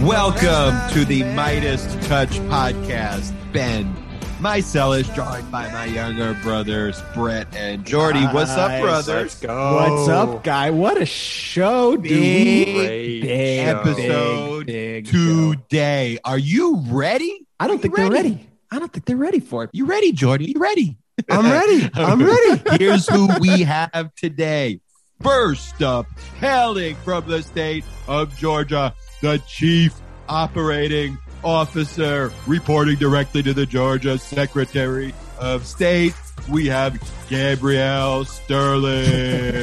Welcome to the Midas Touch podcast. Ben Meiselas, joined by my younger brothers, Brett and Jordy. What's up, Nice, brothers? Let's go. What's up, guy? What a show, dude. Big big episode big, big show. today. Are you ready? I don't think you they're ready. I don't think they're ready for it. You ready, Jordy? You ready? I'm ready. I'm ready. Here's who we have today. First up, hailing from the state of Georgia, the chief operating officer reporting directly to the Georgia Secretary of State. We have Gabriel Sterling.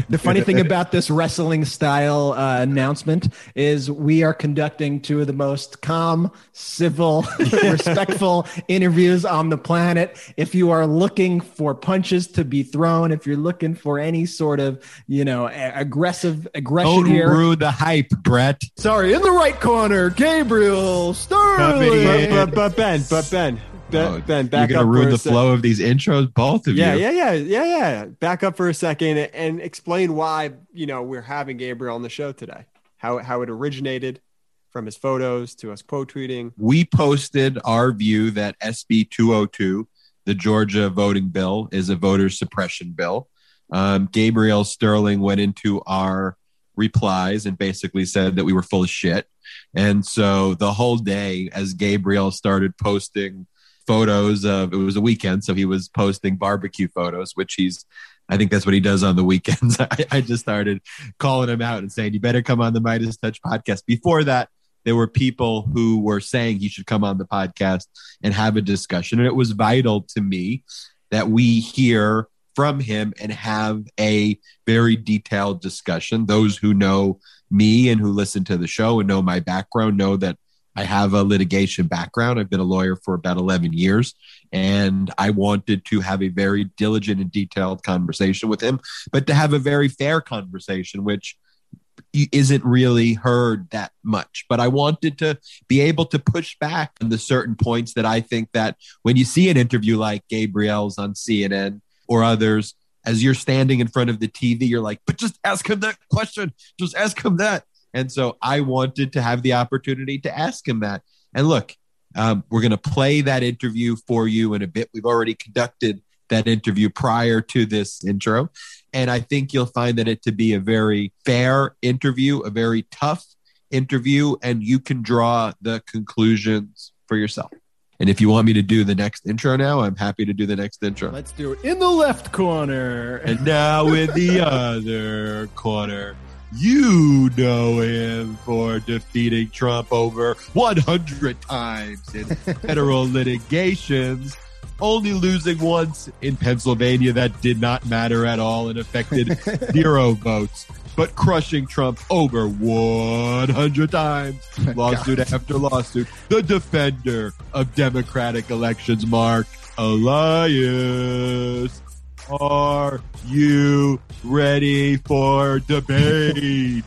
The funny thing about this wrestling style uh, announcement is we are conducting two of the most calm, civil, respectful interviews on the planet. If you are looking for punches to be thrown, if you're looking for any sort of, you know, a- aggressive aggression Don't here. ruin the hype, Brett. Sorry, in the right corner, Gabriel Sterling. in. But, but Ben, but Ben, Ben, Oh, Ben, You're back going up to for ruin the sec- flow of these intros, both of Yeah, you. yeah, yeah, yeah, yeah. Yeah. Back up for a second and explain why you know we're having Gabriel on the show today. How how it originated from his photos to us quote tweeting. we posted our view that SB 202, the Georgia voting bill, is a voter suppression bill. Um, Gabriel Sterling went into our replies and basically said that we were full of shit. And so the whole day, as Gabriel started posting photos of it was a weekend, so he was posting barbecue photos, which he's I think that's what he does on the weekends. I, I just started calling him out and saying, You better come on the MeidasTouch podcast. Before that, there were people who were saying he should come on the podcast and have a discussion. And it was vital to me that we hear from him and have a very detailed discussion. Those who know me and who listen to the show and know my background know that I have a litigation background. I've been a lawyer for about 11 years, and I wanted to have a very diligent and detailed conversation with him, but to have a very fair conversation, which isn't really heard that much. But i wanted to be able to push back on the certain points that i think that when you see an interview like gabriel's on cnn or others as you're standing in front of the tv you're like but just ask him that question. Just ask him that and so i wanted to have the opportunity to ask him that and look um, we're going to play that interview for you in a bit we've already conducted that interview prior to this intro and I think you'll find that it to be a very fair interview, a very tough interview, and you can draw the conclusions for yourself. And if you want me to do the next intro now, I'm happy to do the next intro. Let's do it in the left corner. And now in the other corner, you know him for defeating Trump over 100 times in federal litigations, only losing once in Pennsylvania that did not matter at all and affected zero votes, but crushing Trump over 100 times, lawsuit after lawsuit. The defender of democratic elections, Marc Elias. Are you ready for debate?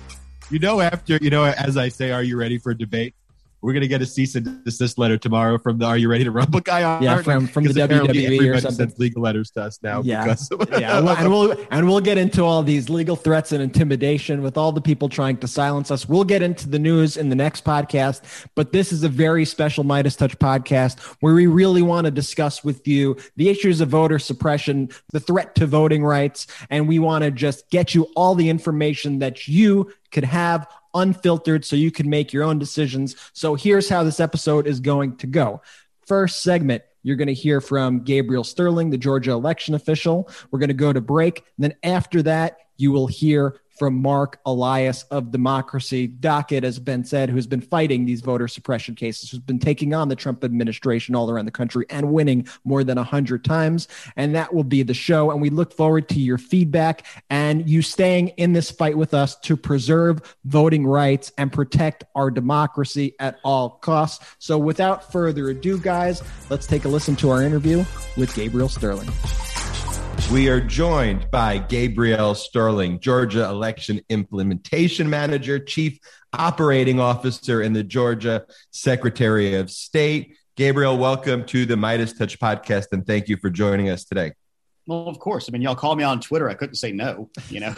you know, after, you know, as I say, are you ready for debate? We're going to get a cease and desist letter tomorrow from the Are You Ready to Rumble guy? Yeah, from from the WWE or everybody something. sends legal letters to us now. Yeah. because yeah, well, and we'll and we'll get into all these legal threats and intimidation with all the people trying to silence us. We'll get into the news in the next podcast, but this is a very special MeidasTouch podcast where we really want to discuss with you the issues of voter suppression, the threat to voting rights, and we want to just get you all the information that you could have unfiltered so you can make your own decisions. So here's how this episode is going to go. First segment, you're going to hear from Gabriel Sterling, the Georgia election official. We're going to go to break. And then after that, you will hear from Marc Elias of Democracy Docket, as Ben said, who's been fighting these voter suppression cases, who's been taking on the Trump administration all around the country and winning more than 100 times. And that will be the show. And we look forward to your feedback and you staying in this fight with us to preserve voting rights and protect our democracy at all costs. So without further ado, guys, let's take a listen to our interview with Gabriel Sterling. We are joined by Gabriel Sterling, Georgia Election Implementation Manager, Chief Operating Officer in the Georgia Secretary of State. Gabriel, welcome to the MeidasTouch podcast and thank you for joining us today. Well, of course. I mean, y'all called me on Twitter. I couldn't say no, you know.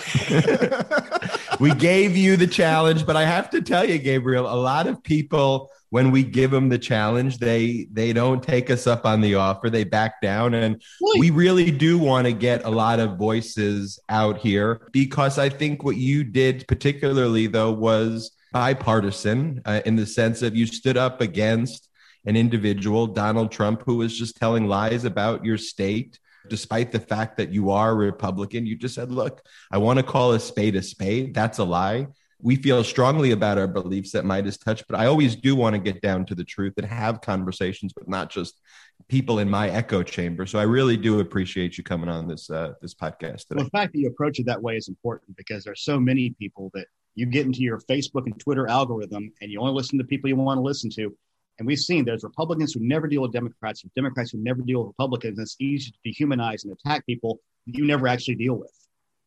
we gave you the challenge, but I have to tell you, Gabriel, a lot of people when we give them the challenge, they they don't take us up on the offer. They back down, and we really do want to get a lot of voices out here because I think what you did, particularly though, was bipartisan uh, in the sense of you stood up against an individual, Donald Trump, who was just telling lies about your state despite the fact that you are a Republican, you just said, look, I want to call a spade a spade. That's a lie. We feel strongly about our beliefs that might at MeidasTouch, but I always do want to get down to the truth and have conversations with not just people in my echo chamber. So I really do appreciate you coming on this uh, this podcast today. Well, the fact that you approach it that way is important because there's so many people that you get into your Facebook and Twitter algorithm and you only listen to people you want to listen to. And we've seen there's Republicans who never deal with Democrats, and Democrats who never deal with Republicans. It's easy to dehumanize and attack people that you never actually deal with.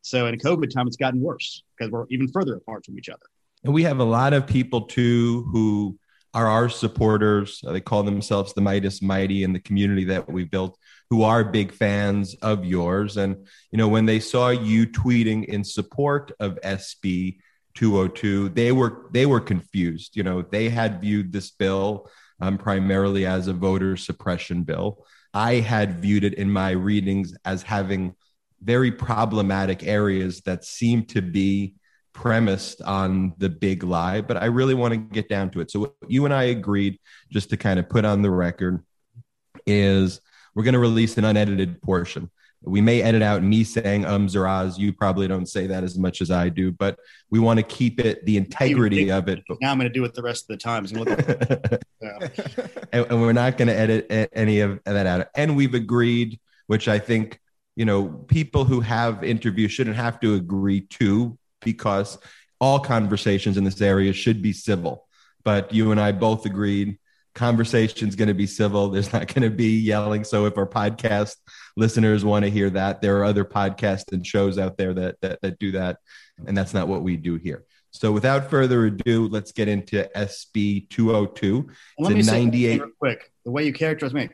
So in COVID time, it's gotten worse because we're even further apart from each other. And we have a lot of people too who are our supporters. They call themselves the Meidas Mighty in the community that we built, who are big fans of yours. And you know, when they saw you tweeting in support of SB 202, they were they were confused. You know, they had viewed this bill um, primarily as a voter suppression bill. I had viewed it in my readings as having very problematic areas that seem to be premised on the big lie, but I really want to get down to it. So, you and I agreed, just to kind of put on the record, is we're going to release an unedited portion. We may edit out me saying ums or ahs. You probably don't say that as much as I do, but we want to keep it the integrity of it. Now I'm going to do it the rest of the time. and, and we're not going to edit any of that out. And we've agreed, which I think you know people who have interviews shouldn't have to agree to because all conversations in this area should be civil. But you and I both agreed conversation's going to be civil. There's not going to be yelling. So if our podcast listeners want to hear that, there are other podcasts and shows out there that, that, that do that. And that's not what we do here. So without further ado, let's get into SB 202. Let me 98 real quick. The way you characterize me,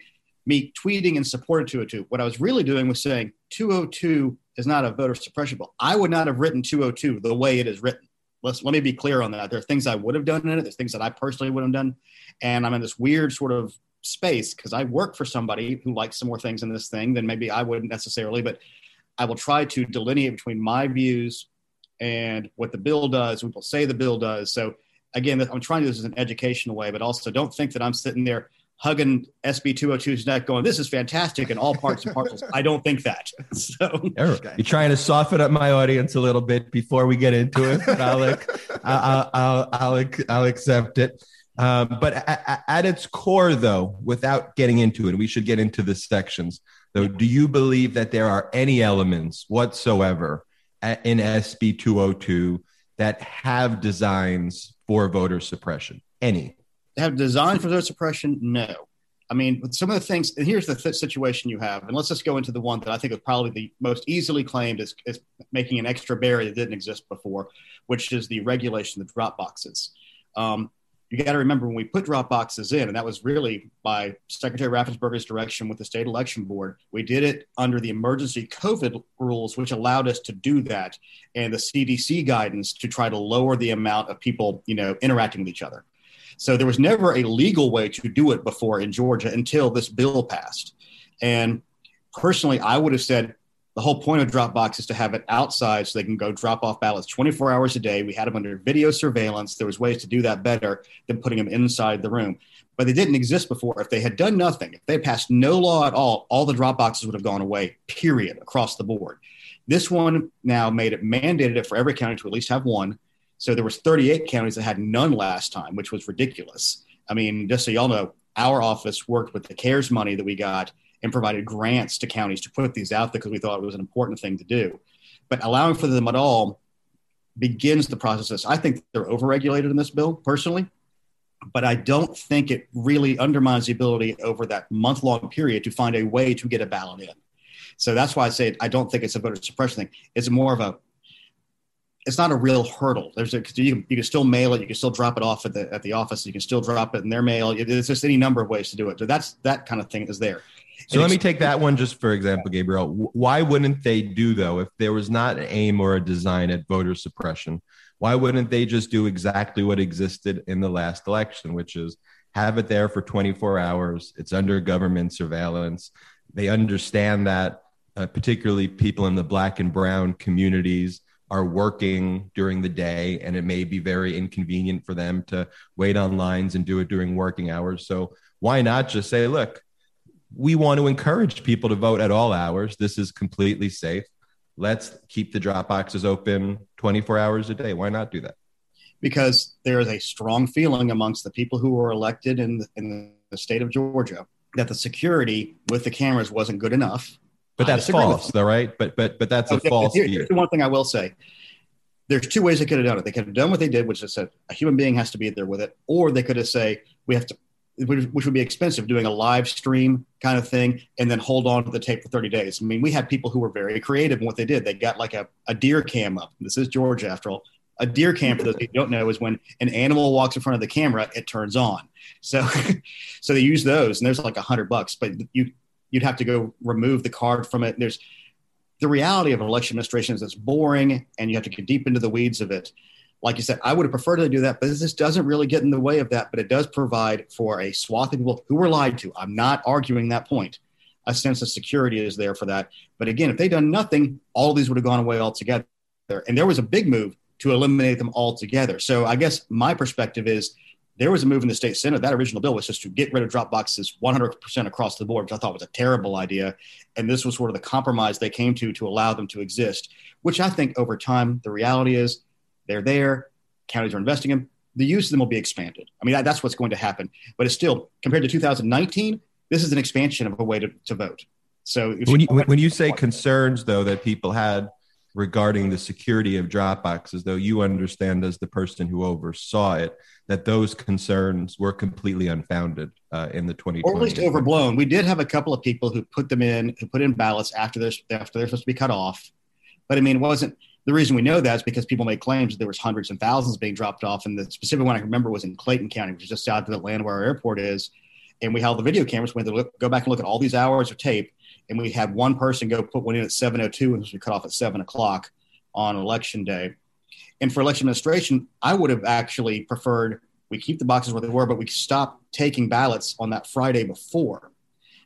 me tweeting in support of 202, what I was really doing was saying 202 is not a voter suppression bill. I would not have written 202 the way it is written. Let's, let me be clear on that. There are things I would have done in it. There's things that I personally would have done. And I'm in this weird sort of space because I work for somebody who likes some more things in this thing than maybe I wouldn't necessarily, but I will try to delineate between my views and what the bill does, what people say the bill does. So again, I'm trying to do this in an educational way, but also don't think that I'm sitting there hugging SB 202's neck going, this is fantastic in all parts and parcels. I don't think that. So you're trying to soften up my audience a little bit before we get into it. I'll, I'll, I'll, I'll, I'll accept it. Um, but at, at, its core, though, without getting into it, we should get into the sections. Though, do you believe that there are any elements whatsoever in SB 202 that have designs for voter suppression? Any? Have designed for voter suppression? No. I mean, some of the things, and here's the th- situation you have, and let's just go into the one that I think is probably the most easily claimed as, as making an extra barrier that didn't exist before, which is the regulation of drop boxes. Um, you got to remember when we put drop boxes in, and that was really by Secretary Raffensperger's direction with the state election board, we did it under the emergency COVID rules, which allowed us to do that, and the CDC guidance to try to lower the amount of people, you know, interacting with each other. So there was never a legal way to do it before in Georgia until this bill passed. And personally, I would have said the whole point of Dropbox is to have it outside so they can go drop off ballots 24 hours a day. We had them under video surveillance. There was ways to do that better than putting them inside the room. But they didn't exist before. If they had done nothing, if they passed no law at all, all the drop boxes would have gone away, period, across the board. This one now made it mandated it for every county to at least have one. So there was 38 counties that had none last time, which was ridiculous. I mean, just so y'all know, our office worked with the CARES money that we got and provided grants to counties to put these out there because we thought it was an important thing to do. But allowing for them at all begins the process. I think they're overregulated in this bill, personally, but I don't think it really undermines the ability over that month long period to find a way to get a ballot in. So that's why I say I don't think it's a voter suppression thing. It's more of a it's not a real hurdle. There's a, you can, you can still mail it. You can still drop it off at the, at the office. You can still drop it in their mail. It's just any number of ways to do it. So that's, that kind of thing is there. So let me take that one just for example, Gabriel. Why wouldn't they do though if there was not an aim or a design at voter suppression? Why wouldn't they just do exactly what existed in the last election, which is have it there for 24 hours? It's under government surveillance. They understand that, uh, particularly people in the black and brown communities are working during the day, and it may be very inconvenient for them to wait on lines and do it during working hours. So why not just say, look, we want to encourage people to vote at all hours. This is completely safe. Let's keep the drop boxes open 24 hours a day. Why not do that? Because there is a strong feeling amongst the people who were elected in the, in the state of Georgia that the security with the cameras wasn't good enough. But that's false, though, right? But but but that's a okay, false. Here, here's the one thing I will say: there's two ways they could have done it. They could have done what they did, which is said a human being has to be there with it, or they could have say we have to which would be expensive doing a live stream kind of thing and then hold on to the tape for 30 days. I mean, we had people who were very creative in what they did. They got like a, a deer cam up. This is George after all. A deer cam, for those who don't know, is when an animal walks in front of the camera, it turns on. So, so they use those, and there's like a hundred bucks, but you you'd have to go remove the card from it. There's the reality of election administration is it's boring, and you have to get deep into the weeds of it like you said, I would have preferred to do that, but this doesn't really get in the way of that. But it does provide for a swath of people who were lied to. I'm not arguing that point. A sense of security is there for that. But again, if they'd done nothing, all these would have gone away altogether. And there was a big move to eliminate them altogether. So I guess my perspective is there was a move in the state senate. That original bill was just to get rid of drop boxes 100% across the board, which I thought was a terrible idea. And this was sort of the compromise they came to to allow them to exist, which I think over time, the reality is they're there. Counties are investing in them. The use of them will be expanded. I mean, that, that's what's going to happen. But it's still, compared to 2019, this is an expansion of a way to, to vote. So when you, when you say concerns, though, that people had regarding the security of drop boxes, though you understand as the person who oversaw it that those concerns were completely unfounded uh, in the 2020 or at least overblown. We did have a couple of people who put them in, who put in ballots after they're after they're supposed to be cut off, but I mean, it wasn't the reason we know that is because people made claims that there was hundreds and thousands being dropped off. And the specific one I remember was in Clayton County, which is just south of Atlanta where our airport is. And we held the video cameras. We had to look, go back and look at all these hours of tape. And we had one person go put one in at 7.02 and we cut off at 7 o'clock on election day. And for election administration, I would have actually preferred we keep the boxes where they were, but we stop taking ballots on that Friday before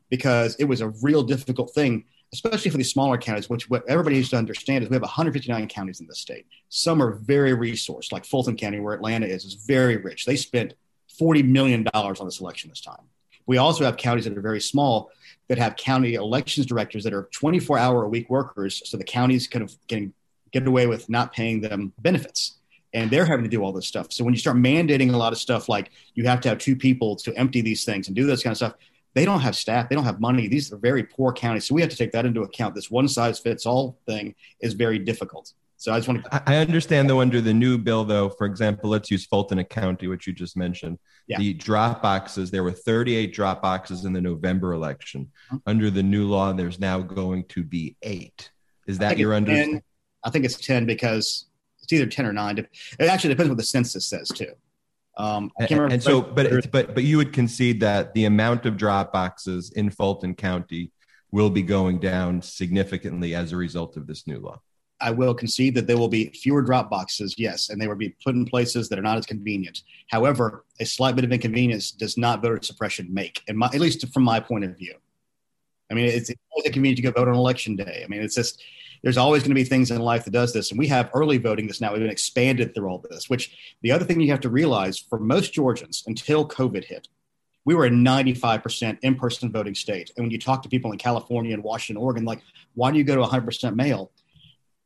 because it was a real difficult thing especially for these smaller counties, which what everybody needs to understand is we have 159 counties in the state. Some are very resourced, like Fulton County, where Atlanta is, is very rich. They spent $40 million on this election this time. We also have counties that are very small that have county elections directors that are 24 hour a week workers. So the counties kind of can get away with not paying them benefits. And they're having to do all this stuff. So when you start mandating a lot of stuff like you have to have two people to empty these things and do this kind of stuff, they don't have staff, they don't have money. These are very poor counties. So we have to take that into account. This one size fits all thing is very difficult. So I just want to. I understand though, under the new bill, though, for example, let's use Fulton County, which you just mentioned. Yeah. The drop boxes, there were 38 drop boxes in the November election. Mm-hmm. Under the new law, there's now going to be eight. Is that your understanding? I think it's 10 because it's either 10 or nine. It actually depends what the census says, too. Um, and, and so, but but but you would concede that the amount of drop boxes in Fulton County will be going down significantly as a result of this new law. I will concede that there will be fewer drop boxes, yes, and they will be put in places that are not as convenient. However, a slight bit of inconvenience does not voter suppression make, and at least from my point of view. I mean, it's, it's always convenient to go vote on election day. I mean, it's just there's always going to be things in life that does this. And we have early voting this now. We've been expanded through all this, which the other thing you have to realize for most Georgians until COVID hit, we were a 95% in-person voting state. And when you talk to people in California and Washington, Oregon, like, why do you go to 100% mail?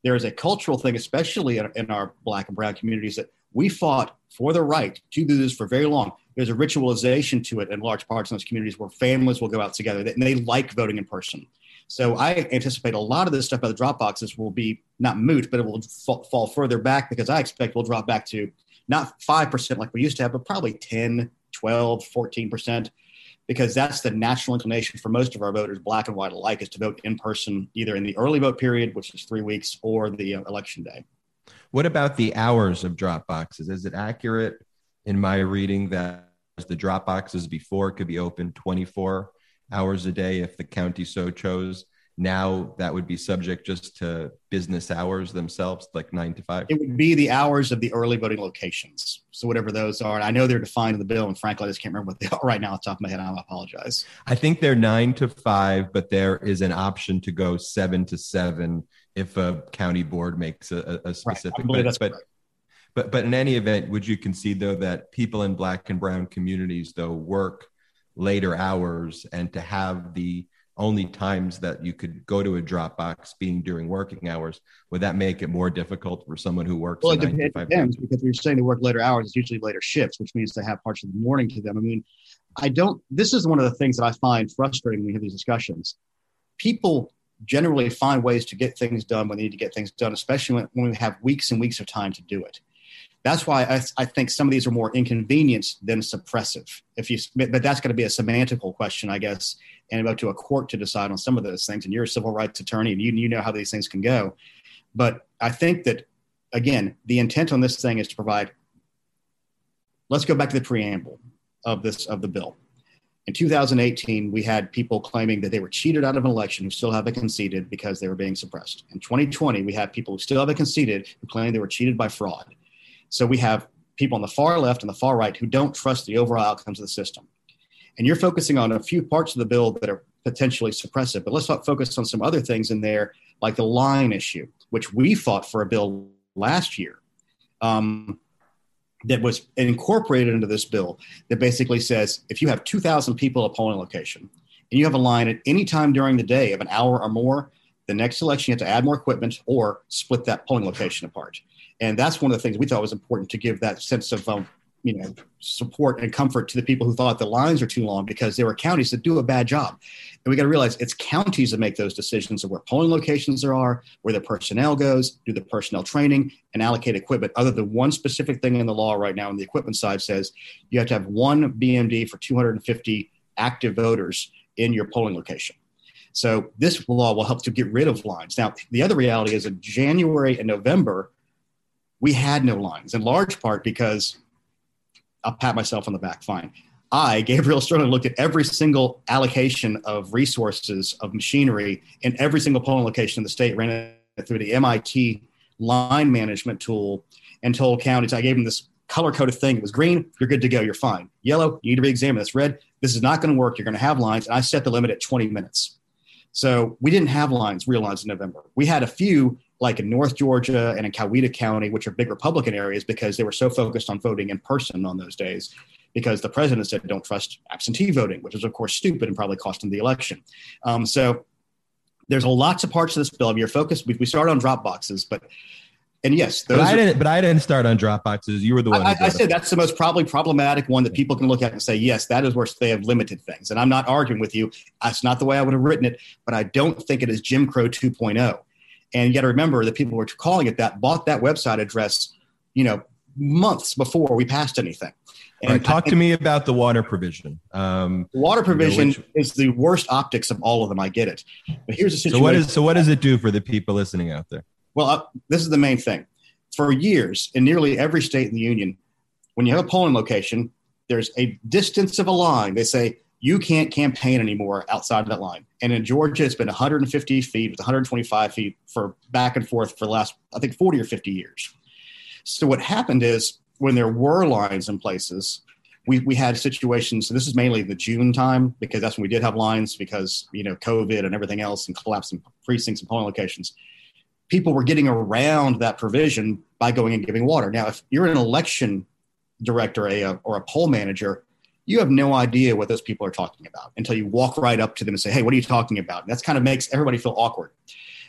There is a cultural thing, especially in, our black and brown communities, that we fought for the right to do this for very long. There's a ritualization to it in large parts of those communities where families will go out together and they like voting in person. So I anticipate a lot of this stuff by the drop boxes will be not moot, but it will fall, fall further back because I expect we'll drop back to not 5% like we used to have, but probably 10, 12, 14%, because that's the natural inclination for most of our voters, black and white alike, is to vote in person, either in the early vote period, which is three weeks, or the uh, election day. What about the hours of drop boxes? Is it accurate in my reading that the drop boxes before could be open 24 hours a day if the county so chose. Now that would be subject just to business hours themselves, like nine to five. It would be the hours of the early voting locations. So whatever those are, I know they're defined in the bill, and frankly, I just can't remember what they are right now off the top of my head. I apologize. I think they're nine to five, but there is an option to go seven to seven if a county board makes a, a specific. Right. But, but, but but in any event, would you concede though that people in black and brown communities though work later hours and to have the only times that you could go to a Dropbox being during working hours, would that make it more difficult for someone who works? Well, it depends because you're saying they work later hours, it's usually later shifts, which means they have parts of the morning to them. I mean, I don't, this is one of the things that I find frustrating when we have these discussions. People generally find ways to get things done when they need to get things done, especially when, when we have weeks and weeks of time to do it. That's why I, I, think some of these are more inconvenient than suppressive. If you, but that's going to be a semantical question, I guess, and up to a court to decide on some of those things. And you're a civil rights attorney, and you you know how these things can go. But I think that again, the intent on this thing is to provide. Let's go back to the preamble of this of the bill. In 2018, we had people claiming that they were cheated out of an election who still haven't conceded because they were being suppressed. In 2020, we have people who still haven't conceded who claim they were cheated by fraud. So we have people on the far left and the far right who don't trust the overall outcomes of the system. And you're focusing on a few parts of the bill that are potentially suppressive, but let's not focus on some other things in there, like the line issue, which we fought for a bill last year um, that was incorporated into this bill that basically says if you have 2,000 people at a polling location and you have a line at any time during the day of an hour or more, the next election you have to add more equipment or split that polling location apart. And that's one of the things we thought was important to give that sense of, um, you know, support and comfort to the people who thought the lines are too long because there were counties that do a bad job. And we got to realize it's counties that make those decisions of where polling locations there are, where the personnel goes, do the personnel training, and allocate equipment. Other than one specific thing in the law right now on the equipment side says you have to have one BMD for 250 active voters in your polling location. So this law will help to get rid of lines. Now, the other reality is in January and November, we had no lines in large part because I'll pat myself on the back. Fine. I, Gabriel Sterling, looked at every single allocation of resources of machinery in every single polling location in the state, ran it through the MIT line management tool, and told counties, I gave them this color coded thing. It was green, you're good to go, you're fine. Yellow, you need to re examine this. Red, this is not going to work. You're going to have lines. And I set the limit at 20 minutes. So we didn't have lines, real lines in November. We had a few like in North Georgia and in Coweta County, which are big Republican areas because they were so focused on voting in person on those days because the president said don't trust absentee voting, which is of course stupid and probably cost him the election. Um, so there's a lots of parts of this bill. Your focus, we, we started on drop boxes, but and yes, but I didn't. But I didn't start on drop boxes. You were the one. I, I said that's the most probably problematic one that people can look at and say, yes, that is where they have limited things. And I'm not arguing with you. That's not the way I would have written it. But I don't think it is Jim Crow 2.0. And you got to remember the people who were calling it that bought that website address, you know, months before we passed anything. And right, talk to me about the water provision. Um, water provision you know, which, is the worst optics of all of them. I get it, but here's the situation. So what is so what does it do for the people listening out there? Well, uh, this is the main thing. For years, in nearly every state in the union, when you have a polling location, there's a distance of a line. They say you can't campaign anymore outside of that line. And in Georgia, it's been 150 feet with 125 feet for back and forth for the last, I think, 40 or 50 years. So what happened is when there were lines in places, we, we had situations. So this is mainly the June time because that's when we did have lines because you know COVID and everything else and collapsing precincts and polling locations. People were getting around that provision by going and giving water. Now, if you're an election director a, or a poll manager, you have no idea what those people are talking about until you walk right up to them and say, Hey, what are you talking about? And that's kind of makes everybody feel awkward.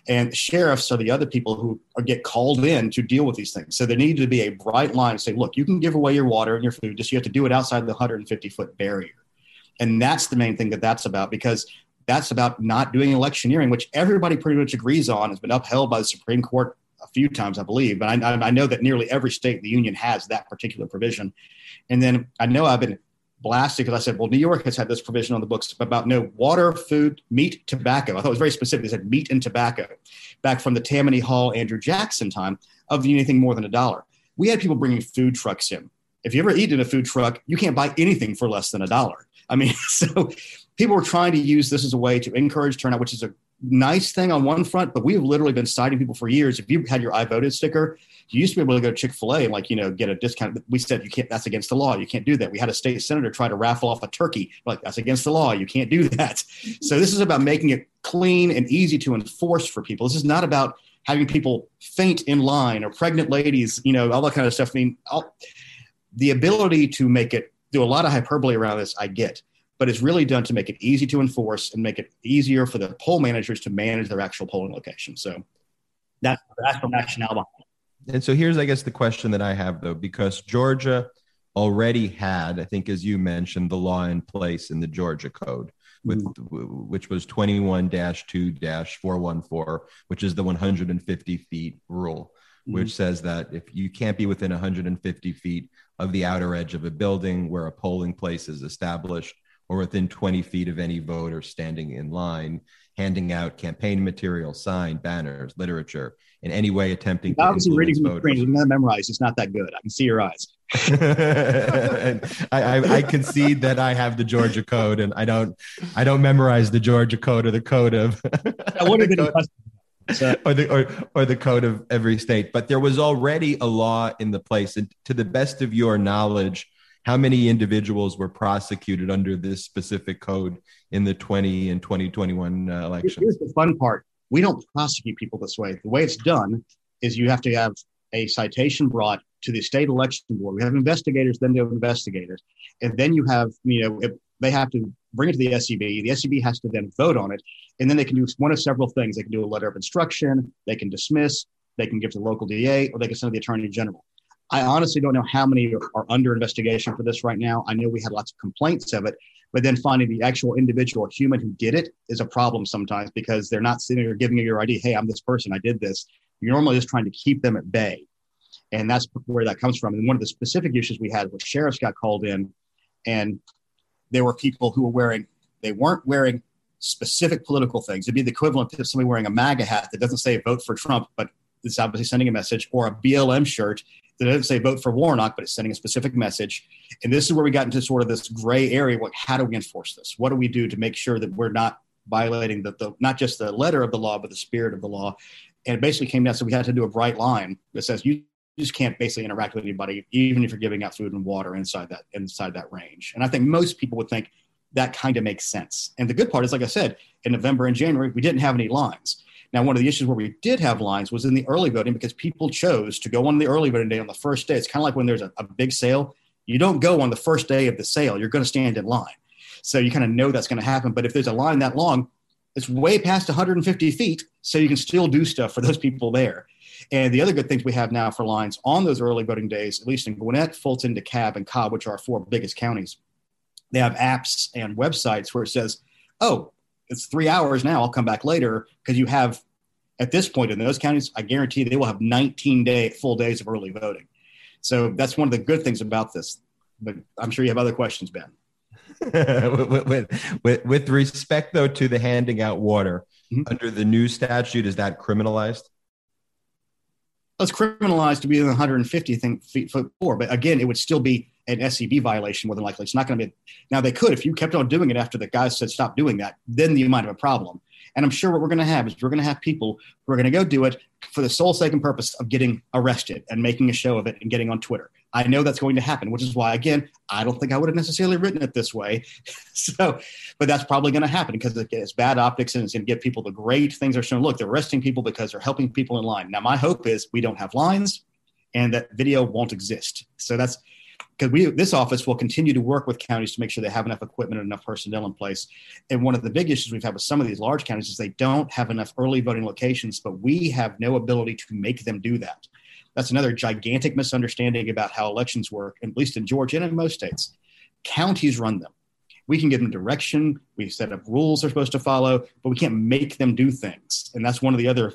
And sheriffs are the other people who get called in to deal with these things. So there needed to be a bright line to say, look, you can give away your water and your food, just you have to do it outside the 150 foot barrier. And that's the main thing that that's about because that's about not doing electioneering, which everybody pretty much agrees on, has been upheld by the Supreme Court a few times, I believe. But I, I know that nearly every state in the union has that particular provision. And then I know I've been blasted because I said, well, New York has had this provision on the books about no water, food, meat, tobacco. I thought it was very specific. They said meat and tobacco back from the Tammany Hall, Andrew Jackson time of anything more than a dollar. We had people bringing food trucks in. If you ever eat in a food truck, you can't buy anything for less than a dollar. I mean, so people were trying to use this as a way to encourage turnout, which is a nice thing on one front, but we've literally been citing people for years. If you had your I voted sticker, you used to be able to go to Chick fil A and, like, you know, get a discount. We said you can't, that's against the law. You can't do that. We had a state senator try to raffle off a turkey. Like, that's against the law. You can't do that. So, this is about making it clean and easy to enforce for people. This is not about having people faint in line or pregnant ladies, you know, all that kind of stuff. I mean, I'll, the ability to make it do a lot of hyperbole around this, I get but it's really done to make it easy to enforce and make it easier for the poll managers to manage their actual polling location. So that's that's the rationale behind it. And so here's, I guess, the question that I have though, because Georgia already had, I think, as you mentioned, the law in place in the Georgia Code, with mm-hmm. which was 21-2-414, which is the 150 feet rule, mm-hmm. which says that if you can't be within 150 feet of the outer edge of a building where a polling place is established, or within 20 feet of any voter standing in line, handing out campaign material, sign, banners, literature, in any way attempting to obviously reading the screen, you to memorize. It's not that good. I can see your eyes. I, I, I, concede that I have the Georgia code, and I don't I don't memorize the Georgia code or the code of. I would have been. So. or the or, or the code of every state but there was already a law in the place and to the best of your knowledge how many individuals were prosecuted under this specific code in the 20 and 2021 uh, elections? Here's the fun part. We don't prosecute people this way. The way it's done is you have to have a citation brought to the state election board. We have investigators, then they have investigators. And then you have, you know, they have to bring it to the SEB. The SEB has to then vote on it. And then they can do one of several things. They can do a letter of instruction, they can dismiss, they can give to the local DA, or they can send to the attorney general. I honestly don't know how many are under investigation for this right now. I know we had lots of complaints of it, but then finding the actual individual human who did it is a problem sometimes because they're not sitting there giving you your ID. Hey, I'm this person. I did this. You're normally just trying to keep them at bay. And that's where that comes from. And one of the specific issues we had was sheriffs got called in and there were people who were wearing, they weren't wearing specific political things. It'd be the equivalent of somebody wearing a MAGA hat that doesn't say vote for Trump, but it's obviously sending a message, or a BLM shirt that doesn't say vote for Warnock, but it's sending a specific message. And this is where we got into sort of this gray area. What, how do we enforce this? What do we do to make sure that we're not violating the, the not just the letter of the law, but the spirit of the law? And it basically came down. So we had to do a bright line that says you just can't basically interact with anybody, even if you're giving out food and water inside that inside that range. And I think most people would think that kind of makes sense. And the good part is, like I said, in November and January, we didn't have any lines. Now, one of the issues where we did have lines was in the early voting because people chose to go on the early voting day on the first day. It's kind of like when there's a, a big sale. You don't go on the first day of the sale, you're going to stand in line. So you kind of know that's going to happen. But if there's a line that long, it's way past 150 feet, so you can still do stuff for those people there. And the other good things we have now for lines on those early voting days, at least in Gwinnett, Fulton, DeKalb, and Cobb, which are our four biggest counties, they have apps and websites where it says, oh, it's three hours now. I'll come back later because you have at this point in those counties, I guarantee they will have 19 day full days of early voting. So that's one of the good things about this. But I'm sure you have other questions, Ben. with, with, with, with, respect, though, to the handing out water mm-hmm. under the new statute, is that criminalized? It's criminalized to be in the 150 thing, feet foot four, but again, it would still be an SEB violation more than likely. It's not going to be. Now they could if you kept on doing it after the guys said stop doing that, then you might have a problem. And I'm sure what we're going to have is we're going to have people who are going to go do it for the sole sake and purpose of getting arrested and making a show of it and getting on Twitter. I know that's going to happen, which is why, again, I don't think I would have necessarily written it this way. so, but that's probably going to happen because it's bad optics and it's going to get people the great things are shown. Look, they're arresting people because they're helping people in line. Now, my hope is we don't have lines and that video won't exist. So that's because we this office will continue to work with counties to make sure they have enough equipment and enough personnel in place. And one of the big issues we've had with some of these large counties is they don't have enough early voting locations, but we have no ability to make them do that. That's another gigantic misunderstanding about how elections work, at least in Georgia and in most states. Counties run them. We can give them direction. We set up rules they're supposed to follow, but we can't make them do things. And that's one of the other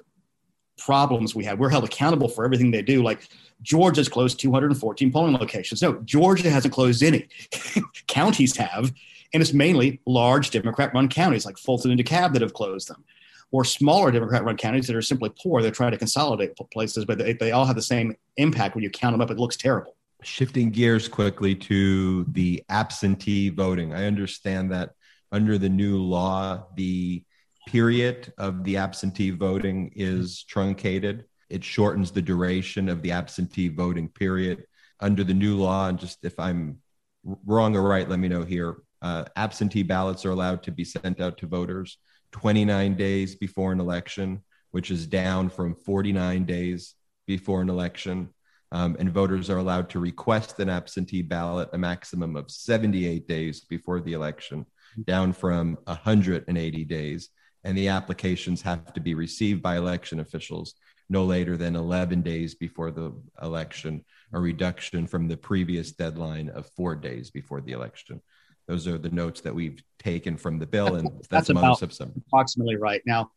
problems we have. We're held accountable for everything they do. Like Georgia's closed 214 polling locations. No, Georgia hasn't closed any. Counties have, and it's mainly large Democrat-run counties like Fulton and DeKalb that have closed them, or smaller Democrat-run counties that are simply poor. They're trying to consolidate places, but they, they all have the same impact. When you count them up, it looks terrible. Shifting gears quickly to the absentee voting, I understand that under the new law, the period of the absentee voting is truncated. It shortens the duration of the absentee voting period. Under the new law, and just if I'm wrong or right, let me know here. Uh, absentee ballots are allowed to be sent out to voters 29 days before an election, which is down from 49 days before an election. Um, and voters are allowed to request an absentee ballot a maximum of 78 days before the election, down from 180 days. And the applications have to be received by election officials no later than 11 days before the election, a reduction from the previous deadline of four days before the election. Those are the notes that we've taken from the bill, and that's, That's most about- approximately right. Now,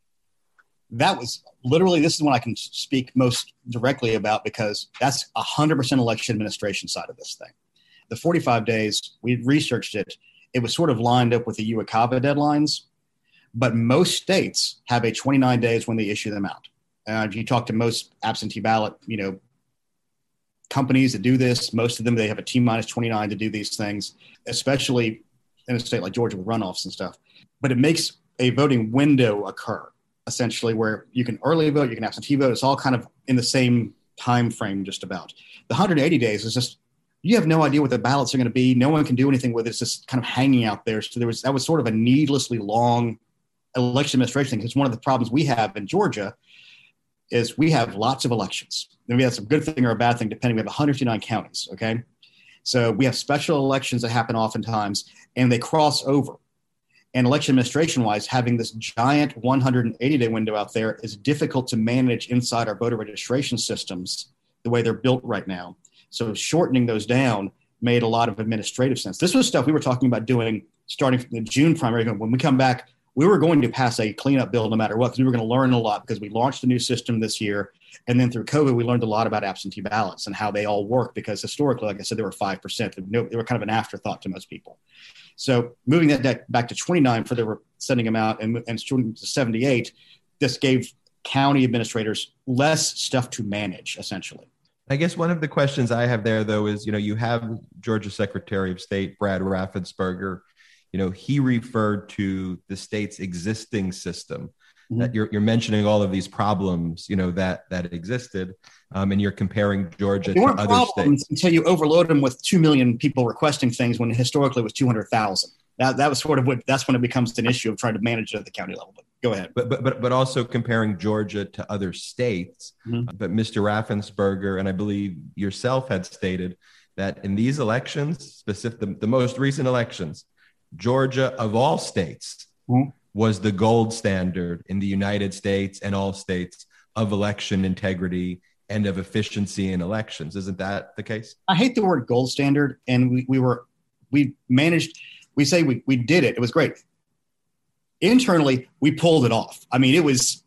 that was literally this is one I can speak most directly about because that's 100% election administration side of this thing. The 45 days, we researched it. It was sort of lined up with the UOCAVA deadlines, but most states have a 29 days when they issue them out. Uh, if you talk to most absentee ballot, you know, companies that do this, most of them they have a T minus 29 to do these things, especially in a state like Georgia with runoffs and stuff. But it makes a voting window occur essentially where you can early vote, you can absentee vote. It's all kind of in the same time frame, just about. The 180 days is just you have no idea what the ballots are going to be. No one can do anything with it. It's just kind of hanging out there. So there was that was sort of a needlessly long election administration thing. Because one of the problems we have in Georgia is we have lots of elections. And we have some good thing or a bad thing depending. We have 159 counties. Okay, so we have special elections that happen oftentimes, and they cross over and election administration wise, having this giant 180 day window out there is difficult to manage inside our voter registration systems the way they're built right now. So shortening those down made a lot of administrative sense. This was stuff we were talking about doing starting from the June primary. When we come back, we were going to pass a cleanup bill no matter what because we were going to learn a lot because we launched a new system this year. And then through COVID, we learned a lot about absentee ballots and how they all work because historically, like I said, they were 5%. They were kind of an afterthought to most people. So moving that back to 29 for the sending them out and, and to 78, this gave county administrators less stuff to manage essentially. I guess one of the questions I have there, though, is you know, you have Georgia Secretary of State Brad Raffensperger. You know, he referred to the state's existing system. Mhm. That you're, you're mentioning all of these problems, you know, that that existed, um, and you're comparing Georgia to other problems states. until you overload them with 2 million people requesting things when historically it was 200,000. That, that was sort of what, that's when it becomes an issue of trying to manage it at the county level. But go ahead. But, but but but also comparing Georgia to other states. Mhm. But Mr. Raffensperger and I believe yourself had stated that in these elections, specific the, the most recent elections, Georgia of all states Mhm. was the gold standard in the United States and all states of election integrity and of efficiency in elections. Isn't that the case? I hate the word gold standard, and we, we were we managed. We say we we did it. It was great. Internally, we pulled it off. I mean, it was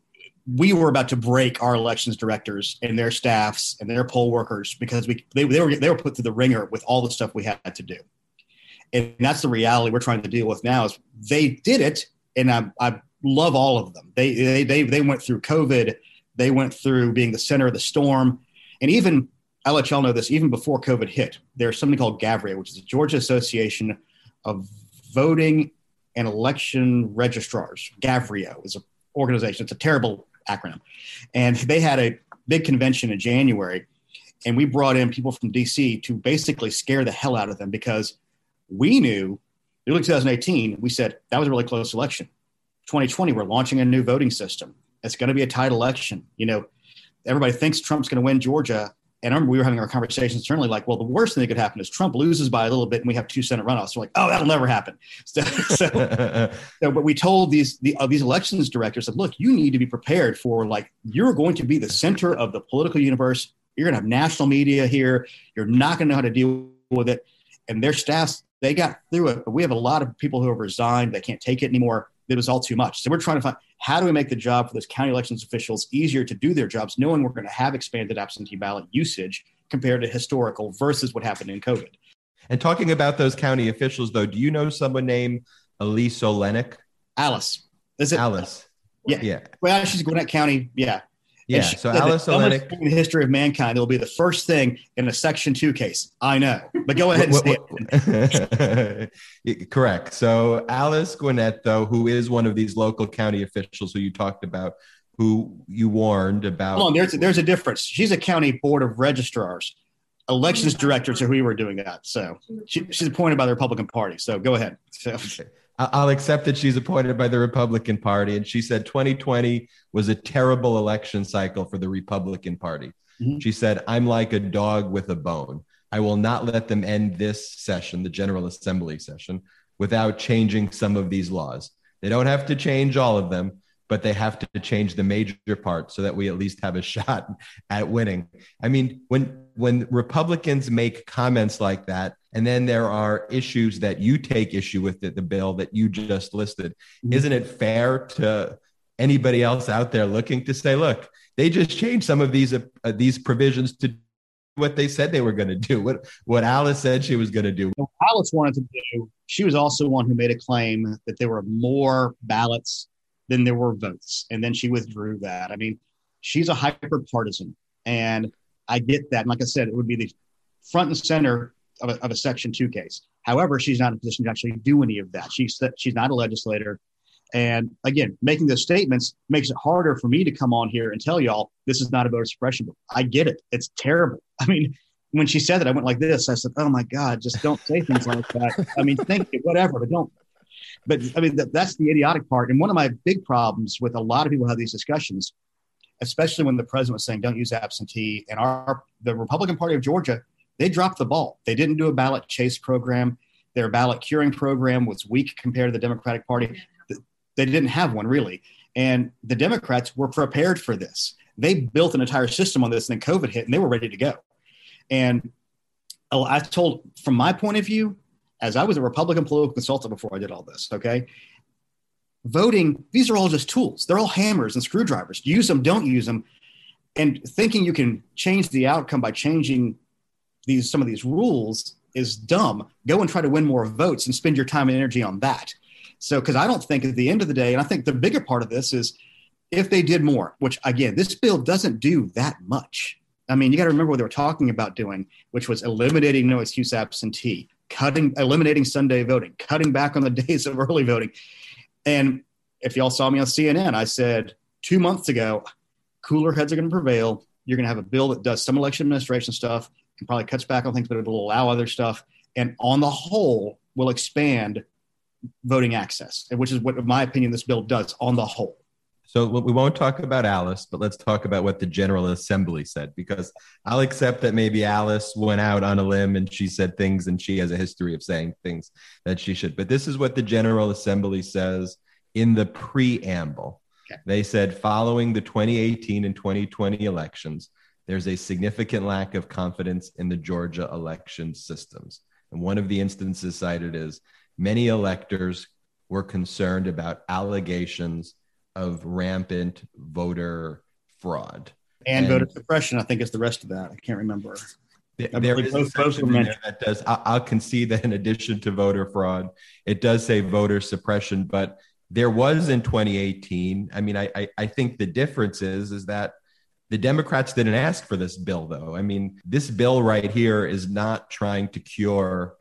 we were about to break our elections directors and their staffs and their poll workers because we they, they were they were put through the ringer with all the stuff we had to do, and that's the reality we're trying to deal with now. Is they did it, and I, I love all of them. They they they they went through COVID. They went through being the center of the storm, and even I'll let y'all know this. Even before COVID hit, there's something called GAVREO, which is the Georgia Association of Voting and Election Registrars. GAVREO is an organization. It's a terrible acronym, and they had a big convention in January, and we brought in people from DC to basically scare the hell out of them because we knew early 2018 we said that was a really close election. 2020 we're launching a new voting system. It's going to be a tight election. You know, everybody thinks Trump's going to win Georgia. And I remember we were having our conversations internally, like, well, the worst thing that could happen is Trump loses by a little bit, and we have two Senate runoffs. We're like, oh, that'll never happen. So, so, so but we told these the, uh, these elections directors that look, you need to be prepared for like you're going to be the center of the political universe. You're going to have national media here. You're not going to know how to deal with it. And their staffs, they got through it. But we have a lot of people who have resigned. They can't take it anymore. It was all too much. So we're trying to find how do we make the job for those county elections officials easier to do their jobs, knowing we're going to have expanded absentee ballot usage compared to historical versus what happened in COVID. and talking about those county officials, though, do you know someone named Elise O'Lenick? Alice, is it? Alice. Yeah. Yeah. Well, she's Gwinnett County. Yeah. Yeah. So Alice O'Lenick, in the history of mankind, it'll be the first thing in a Section Two case. I know, but go ahead and say it. Correct. So Alice Gwinnett, though, who is one of these local county officials who you talked about, who you warned about. Hold on, there's there's a difference. She's a county board of registrars. Elections directors are who we were doing that. So she, she's appointed by the Republican Party. So go ahead. So. Okay. I'll accept that she's appointed by the Republican Party. And she said 2020 was a terrible election cycle for the Republican Party. Mm-hmm. She said, I'm like a dog with a bone. I will not let them end this session, the General Assembly session, without changing some of these laws. They don't have to change all of them, but they have to change the major part so that we at least have a shot at winning. I mean, when when Republicans make comments like that, and then there are issues that you take issue with the, the bill that you just listed, mm-hmm. isn't it fair to anybody else out there looking to say, look, they just changed some of these uh, these provisions to what they said they were going to do, what what Alice said she was going to do. What Alice wanted to do. She was also one who made a claim that there were more ballots than there were votes. And then she withdrew that. I mean, she's a hyper partisan. And I get that. And like I said, it would be the front and center of a, of a Section 2 case. However, she's not in a position to actually do any of that. She's, she's not a legislator. And again, making those statements makes it harder for me to come on here and tell y'all this is not a voter suppression bill. I get it. It's terrible. I mean, when she said that, I went like this. I said, "Oh my God, just don't say things like that." I mean, think it, whatever, but don't but I mean, that, that's the idiotic part. And one of my big problems with a lot of people have these discussions, especially when the president was saying, don't use absentee, and our the Republican Party of Georgia, they dropped the ball. They didn't do a ballot chase program. Their ballot curing program was weak compared to the Democratic Party. They didn't have one really. And the Democrats were prepared for this. They built an entire system on this, and then COVID hit, and they were ready to go. And oh, I told, from my point of view, as I was a Republican political consultant before I did all this, okay? Voting, these are all just tools. They're all hammers and screwdrivers. Use them, don't use them. And thinking you can change the outcome by changing these some of these rules is dumb. Go and try to win more votes and spend your time and energy on that. So, because I don't think at the end of the day, and I think the bigger part of this is if they did more, which again, this bill doesn't do that much. I mean, you got to remember what they were talking about doing, which was eliminating no excuse absentee, cutting, eliminating Sunday voting, cutting back on the days of early voting. And if y'all saw me on CNN, I said two months ago, cooler heads are going to prevail. You're going to have a bill that does some election administration stuff and probably cuts back on things, but it will allow other stuff. And on the whole, will expand voting access, which is what, in my opinion, this bill does on the whole. So we won't talk about Alice, but let's talk about what the General Assembly said, because I'll accept that maybe Alice went out on a limb and she said things and she has a history of saying things that she should. But this is what the General Assembly says in the preamble. Okay. They said following the 2018 and 2020 elections, there's a significant lack of confidence in the Georgia election systems. And one of the instances cited is many electors were concerned about allegations of rampant voter fraud and, and voter suppression. I think is the rest of that. I can't remember. There is both, both there that does. I'll concede that in addition to voter fraud, it does say voter suppression, but there was in 2018. I mean, I, I, I think the difference is is that the Democrats didn't ask for this bill, though. I mean, this bill right here is not trying to cure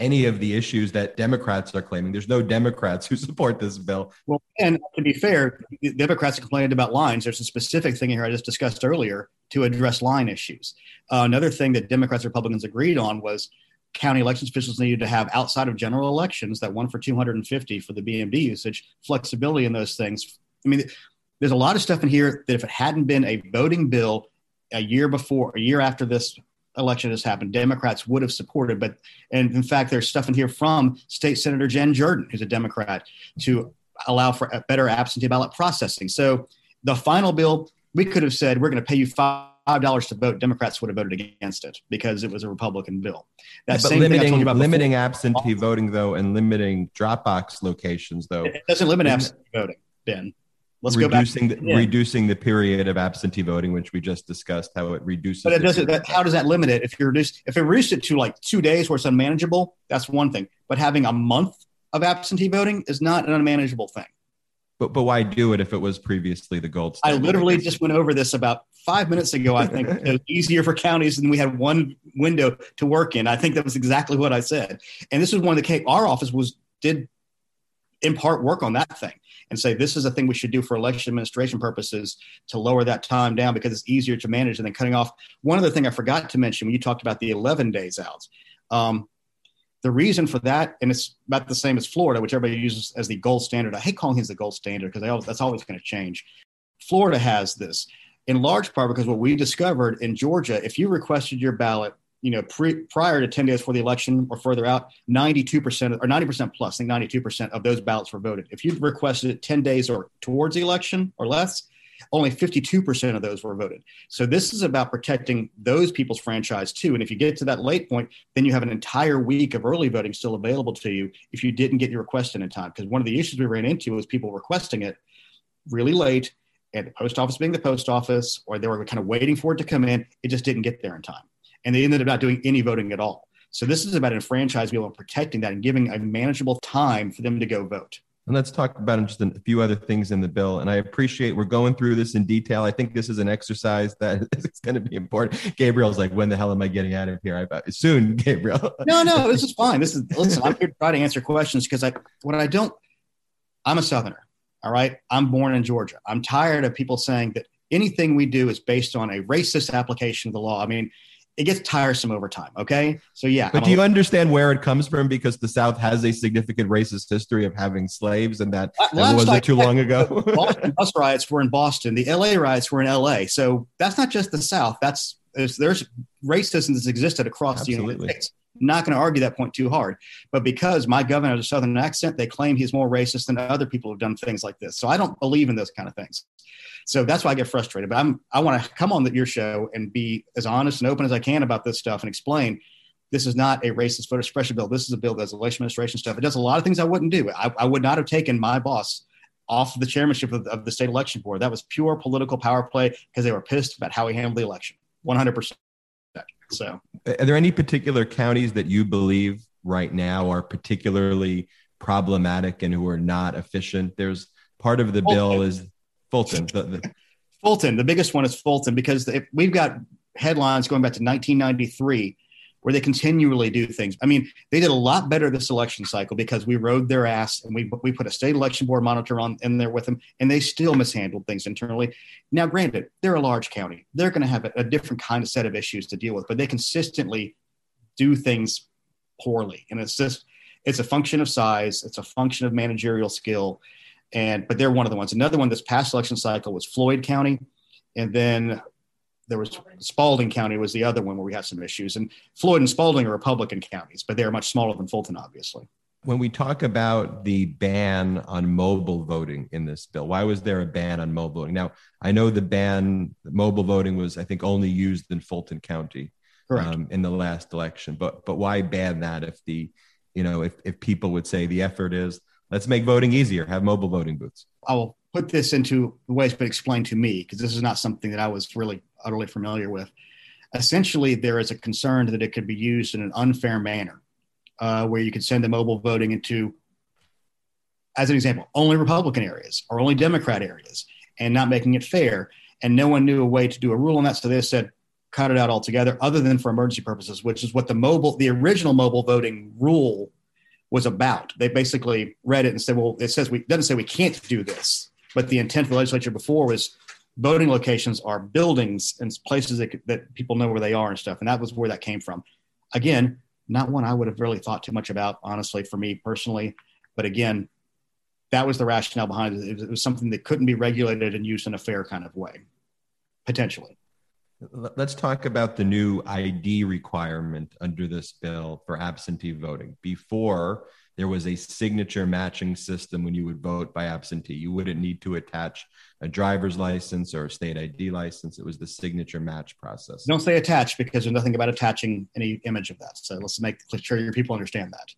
any of the issues that Democrats are claiming. There's no Democrats who support this bill. Well, and to be fair, Democrats complained about lines. There's a specific thing here I just discussed earlier to address line issues. Uh, another thing that Democrats and Republicans agreed on was county elections officials needed to have outside of general elections that one for 250 for the BMD usage, flexibility in those things. I mean, there's a lot of stuff in here that if it hadn't been a voting bill a year before, a year after this election has happened, Democrats would have supported. But and in fact, there's stuff in here from State Senator Jen Jordan, who's a Democrat, to allow for better absentee ballot processing. So the final bill, we could have said we're going to pay you five dollars to vote. Democrats would have voted against it because it was a Republican bill. That but limiting limiting absentee voting though, and limiting Dropbox locations though, it doesn't limit absentee voting, Ben. Let's reducing go back. The, yeah. reducing the period of absentee voting, which we just discussed, how it reduces. But it doesn't. That, how does that limit it? If you reduce, if it reduced it to like two days where it's unmanageable, that's one thing. But having a month of absentee voting is not an unmanageable thing. But but why do it if it was previously the gold I literally just went over this about five minutes ago. I think it was easier for counties, and we had one window to work in. I think that was exactly what I said. And this was one of the case. Our office was did in part work on that thing and say this is a thing we should do for election administration purposes to lower that time down because it's easier to manage and then cutting off. One other thing I forgot to mention when you talked about the 11 days out. Um, the reason for that, and it's about the same as Florida, which everybody uses as the gold standard. I hate calling it the gold standard because that's always going to change. Florida has this in large part because what we discovered in Georgia, if you requested your ballot, you know, pre, prior to 10 days before the election or further out, 92% or 90% plus, I think 92% of those ballots were voted. If you requested it 10 days or towards the election or less, only 52% of those were voted. So this is about protecting those people's franchise too. And if you get to that late point, then you have an entire week of early voting still available to you if you didn't get your request in in time. Because one of the issues we ran into was people requesting it really late and the post office being the post office, or they were kind of waiting for it to come in. It just didn't get there in time. And they ended up not doing any voting at all. So this is about enfranchising people and protecting that and giving a manageable time for them to go vote. And let's talk about just a few other things in the bill. And I appreciate we're going through this in detail. I think this is an exercise that is going to be important. Gabriel's like, when the hell am I getting out of here? I bet soon, Gabriel. no, no, this is fine. This is listen. I'm here to try to answer questions because I what I don't. I'm a Southerner. All right, I'm born in Georgia. I'm tired of people saying that anything we do is based on a racist application of the law. I mean, it gets tiresome over time. Okay, so yeah. But do you understand where it comes from? Because the South has a significant racist history of having slaves, and that, Uh, that last was I it too long ago. the Boston bus riots were in Boston. The LA riots were in LA. So that's not just the South. That's there's, there's racism that's existed across the United States. I'm Not going to argue that point too hard. But because my governor has a Southern accent, they claim he's more racist than other people who've done things like this. So I don't believe in those kind of things. So that's why I get frustrated. But I'm I want to come on your show and be as honest and open as I can about this stuff and explain this is not a racist voter suppression bill. This is a bill that does election administration stuff. It does a lot of things I wouldn't do. I, I would not have taken my boss off the chairmanship of, of the state election board. That was pure political power play because they were pissed about how he handled the election. 100%. So Are there any particular counties that you believe right now are particularly problematic and who are not efficient? There's part of the bill is Fulton. The, the, Fulton, the biggest one is Fulton because if we've got headlines going back to 1993 where they continually do things. I mean, they did a lot better this election cycle because we rode their ass and we we put a state election board monitor on in there with them, and they still mishandled things internally. Now, granted, they're a large county; they're going to have a, a different kind of set of issues to deal with, but they consistently do things poorly, and it's just it's a function of size, it's a function of managerial skill, and but they're one of the ones. Another one this past election cycle was Floyd County, and then there was Spalding County was the other one where we had some issues. And Floyd and Spalding are Republican counties, but they're much smaller than Fulton, obviously. when we talk about the ban on mobile voting in this bill, why was there a ban on mobile voting? Now, I know the ban, mobile voting was, I think, only used in Fulton County um, in the last election. But but why ban that if the, you know, if if people would say the effort is let's make voting easier, have mobile voting booths. I will put this into the way it's been explained to me because this is not something that I was really utterly familiar with. Essentially, there is a concern that it could be used in an unfair manner, uh, where you could send the mobile voting into, as an example, only Republican areas or only Democrat areas, and not making it fair. And no one knew a way to do a rule on that, so they said cut it out altogether, other than for emergency purposes, which is what the mobile, the original mobile voting rule was about. They basically read it and said, well, it says we doesn't say we can't do this, but the intent of the legislature before was voting locations are buildings and places that, that people know where they are and stuff. And that was where that came from. Again, not one I would have really thought too much about, honestly, for me personally. But again, that was the rationale behind it. It was, it was something that couldn't be regulated and used in a fair kind of way, potentially. Let's talk about the new ID requirement under this bill for absentee voting. Before, there was a signature matching system when you would vote by absentee. You wouldn't need to attach a driver's license or a state ID license. It was the signature match process. Don't say attached because there's nothing about attaching any image of that. So let's make sure your people understand that.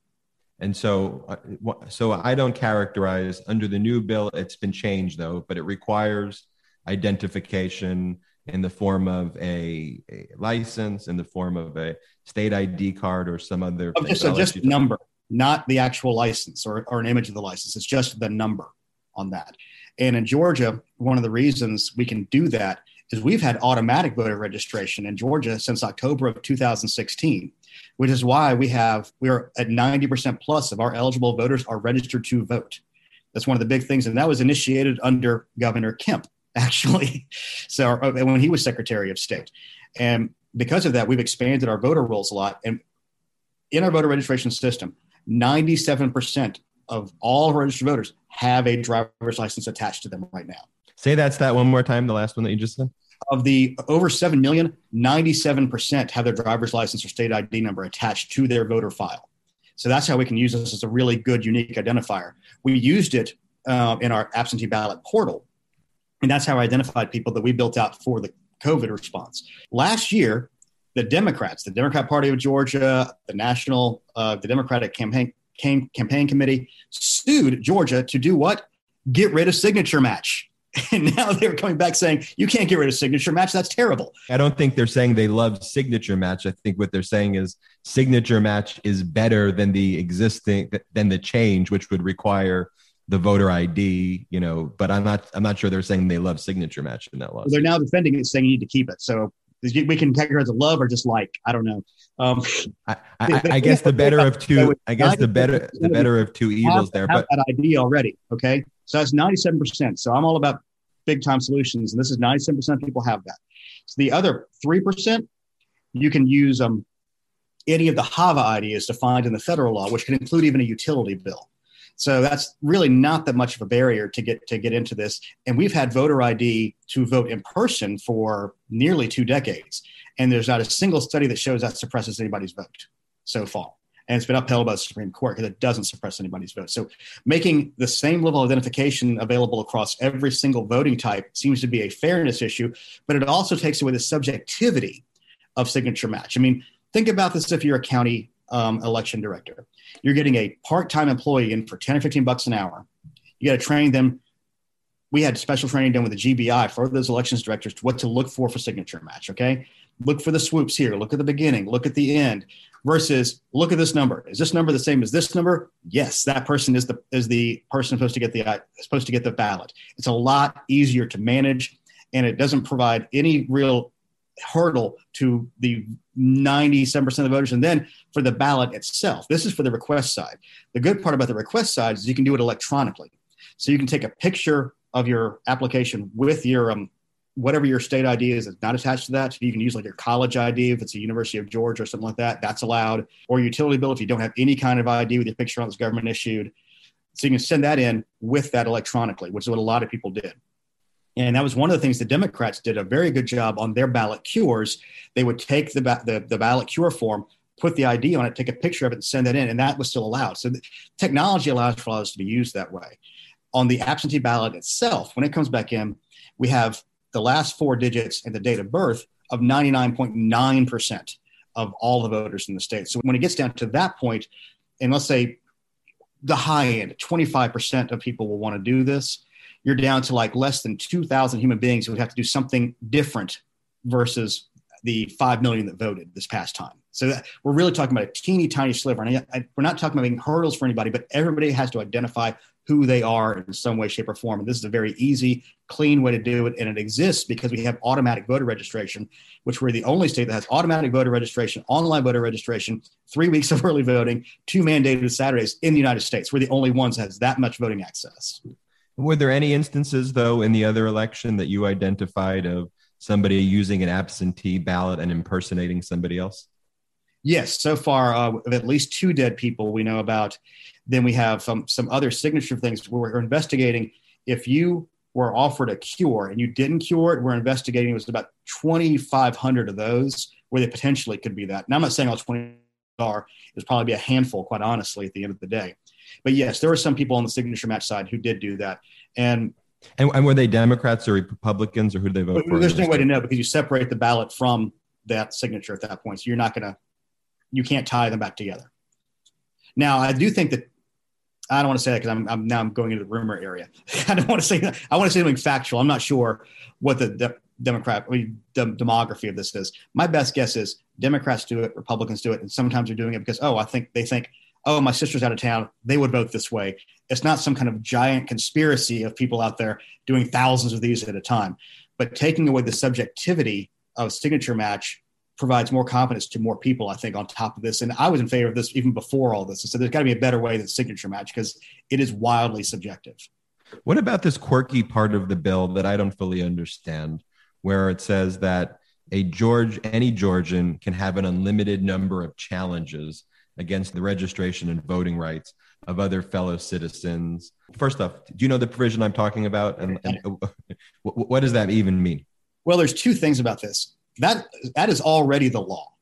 And so, uh, so I don't characterize under the new bill. It's been changed though, but it requires identification in the form of a, a license, in the form of a state ID card, or some other. Oh, just But a I'll let just number, not the actual license or, or an image of the license. It's just the number. on that. And in Georgia, one of the reasons we can do that is we've had automatic voter registration in Georgia since October of 2016, which is why we have we are at 90% plus of our eligible voters are registered to vote. That's one of the big things, and that was initiated under Governor Kemp, actually. So uh, when he was Secretary of State, and because of that, we've expanded our voter rolls a lot. And in our voter registration system, 97% of all registered voters have a driver's license attached to them right now. Say that's that one more time, the last one that you just said. Of the over 7 million, 97% have their driver's license or state ID number attached to their voter file. So that's how we can use this as a really good, unique identifier. We used it uh, in our absentee ballot portal. And that's how I identified people that we built out for the COVID response. Last year, the Democrats, the Democrat Party of Georgia, the National, uh, the Democratic Campaign, Campaign Committee sued Georgia to do what? Get rid of signature match. And now they're coming back saying, you can't get rid of signature match. That's terrible. I don't think they're saying they love signature match. I think what they're saying is signature match is better than the existing, than the change, which would require the voter ID, you know, but I'm not, I'm not sure they're saying they love signature match in that law. They're now defending it, saying you need to keep it. So we can categorize a love or just like I don't know. Um, I, I, I, guess the better of two. I guess the better the better of two evils there. But that ID already. Okay, so that's ninety seven percent. So I'm all about big time solutions, and this is ninety seven percent of people have that. So the other three percent, you can use um, any of the HAVA IDs defined in the federal law, which can include even a utility bill. So that's really not that much of a barrier to get to get into this. And we've had voter ID to vote in person for nearly two decades, and there's not a single study that shows that suppresses anybody's vote so far. And it's been upheld by the Supreme Court because it doesn't suppress anybody's vote. So making the same level of identification available across every single voting type seems to be a fairness issue, but it also takes away the subjectivity of signature match. I mean, think about this if you're a county um, election director. You're getting a part-time employee in for 10 or 15 bucks an hour. You got to train them. We had special training done with the GBI for those elections directors what to look for for signature match. Okay. Look for the swoops here. Look at the beginning. Look at the end versus look at this number. Is this number the same as this number? Yes, that person is the is the person supposed to get the uh, supposed to get the ballot. It's a lot easier to manage, and it doesn't provide any real hurdle to the 97% of the voters. And then for the ballot itself, this is for the request side. The good part about the request side is you can do it electronically. So you can take a picture of your application with your um, whatever your state ID is that's not attached to that. so You can use like your college ID if it's a University of Georgia or something like that. That's allowed. Or utility bill if you don't have any kind of ID with your picture on that's government issued. So you can send that in with that electronically, which is what a lot of people did. And that was one of the things the Democrats did a very good job on their ballot cures. They would take the, the, the ballot cure form, put the ID on it, take a picture of it, and send that in, and that was still allowed. So technology allows us to be used that way. On the absentee ballot itself, when it comes back in, we have the last four digits and the date of birth of 99.9% of all the voters in the state. So when it gets down to that point, and let's say the high end, 25% of people will want to do this you're down to like less than 2,000 human beings who would have to do something different versus the 5 million that voted this past time. So that, we're really talking about a teeny tiny sliver. And I, I, we're not talking about making hurdles for anybody, but everybody has to identify who they are in some way, shape, or form. And this is a very easy, clean way to do it. And it exists because we have automatic voter registration, which we're the only state that has automatic voter registration, online voter registration, three weeks of early voting, two mandated Saturdays in the United States. We're the only ones that has that much voting access. Were there any instances, though, in the other election that you identified of somebody using an absentee ballot and impersonating somebody else? Yes, so far, uh, at least two dead people we know about. Then we have some, some other signature things. We're investigating if you were offered a cure and you didn't cure it, we're investigating. It was about 2,500 of those where they potentially could be that. And I'm not saying all 20 are. There's probably be a handful, quite honestly, at the end of the day. But yes, there were some people on the signature match side who did do that. And and, and were they Democrats or Republicans or who did they vote for? There's no way to know because you separate the ballot from that signature at that point. So you're not going to, you can't tie them back together. Now, I do think that I don't want to say that because I'm, I'm, now I'm going into the rumor area. I don't want to say that. I want to say something factual. I'm not sure what the de- Democrat I mean, the demography of this is. My best guess is Democrats do it, Republicans do it, and sometimes they're doing it because oh, I think they think oh, my sister's out of town, they would vote this way. It's not some kind of giant conspiracy of people out there doing thousands of these at a time. But taking away the subjectivity of signature match provides more confidence to more people, I think, on top of this. And I was in favor of this even before all this. I said there's got to be a better way than signature match because it is wildly subjective. What about this quirky part of the bill that I don't fully understand, where it says that a George, any Georgian can have an unlimited number of challenges against the registration and voting rights of other fellow citizens. First off, do you know the provision I'm talking about? And, and uh, what does that even mean? Well, there's two things about this. That that is already the law.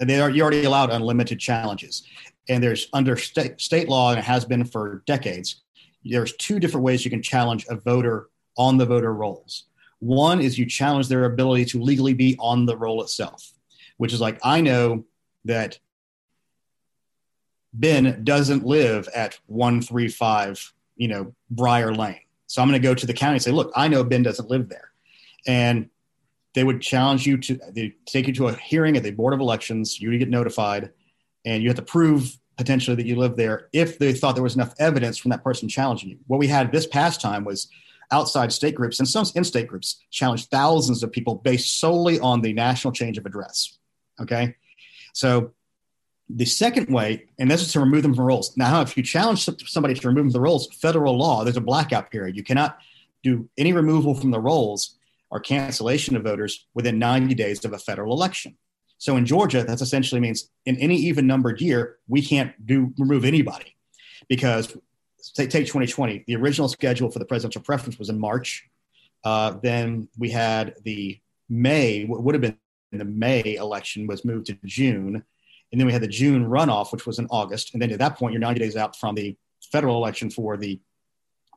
And they are you already allowed unlimited challenges. And there's under state, state law, and it has been for decades, there's two different ways you can challenge a voter on the voter rolls. One is you challenge their ability to legally be on the roll itself, which is like, I know that Ben doesn't live at 135, you know, Briar Lane. So I'm going to go to the county and say, look, I know Ben doesn't live there. And they would challenge you to they take you to a hearing at the Board of Elections. You get notified, and you have to prove potentially that you live there if they thought there was enough evidence from that person challenging you. What we had this past time was outside state groups and some in-state groups challenged thousands of people based solely on the national change of address. Okay, so the second way, and this is to remove them from rolls. Now, if you challenge somebody to remove them from the rolls, federal law, there's a blackout period. You cannot do any removal from the rolls or cancellation of voters within 90 days of a federal election. So in Georgia, that essentially means in any even numbered year, we can't do remove anybody because take, take 2020. The original schedule for the presidential preference was in March. Uh, then we had the May, what would have been the May election was moved to June. And then we had the June runoff, which was in August. And then at that point, you're 90 days out from the federal election for the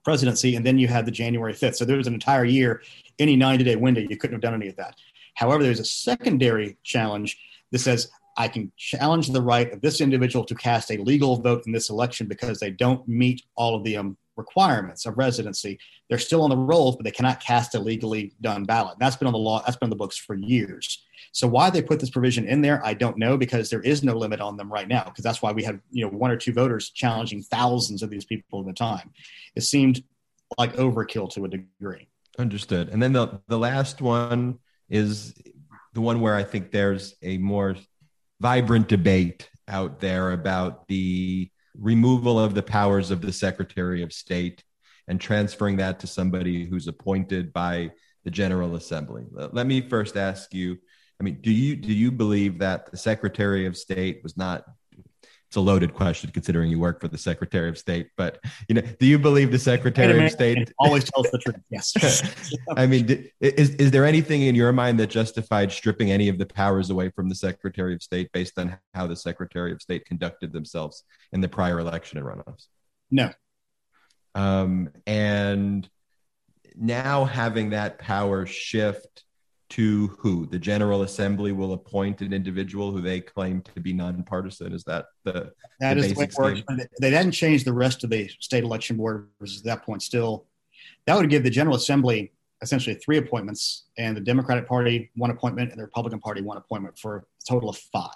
presidency. And then you had the January 5th. So there was an entire year, any 90 day window, you couldn't have done any of that. However, there's a secondary challenge that says I can challenge the right of this individual to cast a legal vote in this election because they don't meet all of the um, requirements of residency. They're still on the rolls, but they cannot cast a legally done ballot. That's been on the law. That's been on the books for years. So why they put this provision in there, I don't know because there is no limit on them right now. Because that's why we had you know one or two voters challenging thousands of these people at the time. It seemed like overkill to a degree. Understood. And then the the last one is the one where I think there's a more vibrant debate out there about the removal of the powers of the Secretary of State and transferring that to somebody who's appointed by the General Assembly. Let me first ask you I mean, do you do you believe that the Secretary of State was not it's a loaded question considering you work for the Secretary of State. But you know, do you believe the Secretary of State always tells the truth? Yes. I mean, is is there anything in your mind that justified stripping any of the powers away from the Secretary of State based on how the Secretary of State conducted themselves in the prior election and runoffs? No. Um, and now having that power shift to who the General Assembly will appoint an individual who they claim to be nonpartisan. Is that the that the is the way it works? They didn't change the rest of the state election board. Was at that point still that would give the General Assembly essentially three appointments, and the Democratic Party one appointment, and the Republican Party one appointment for a total of five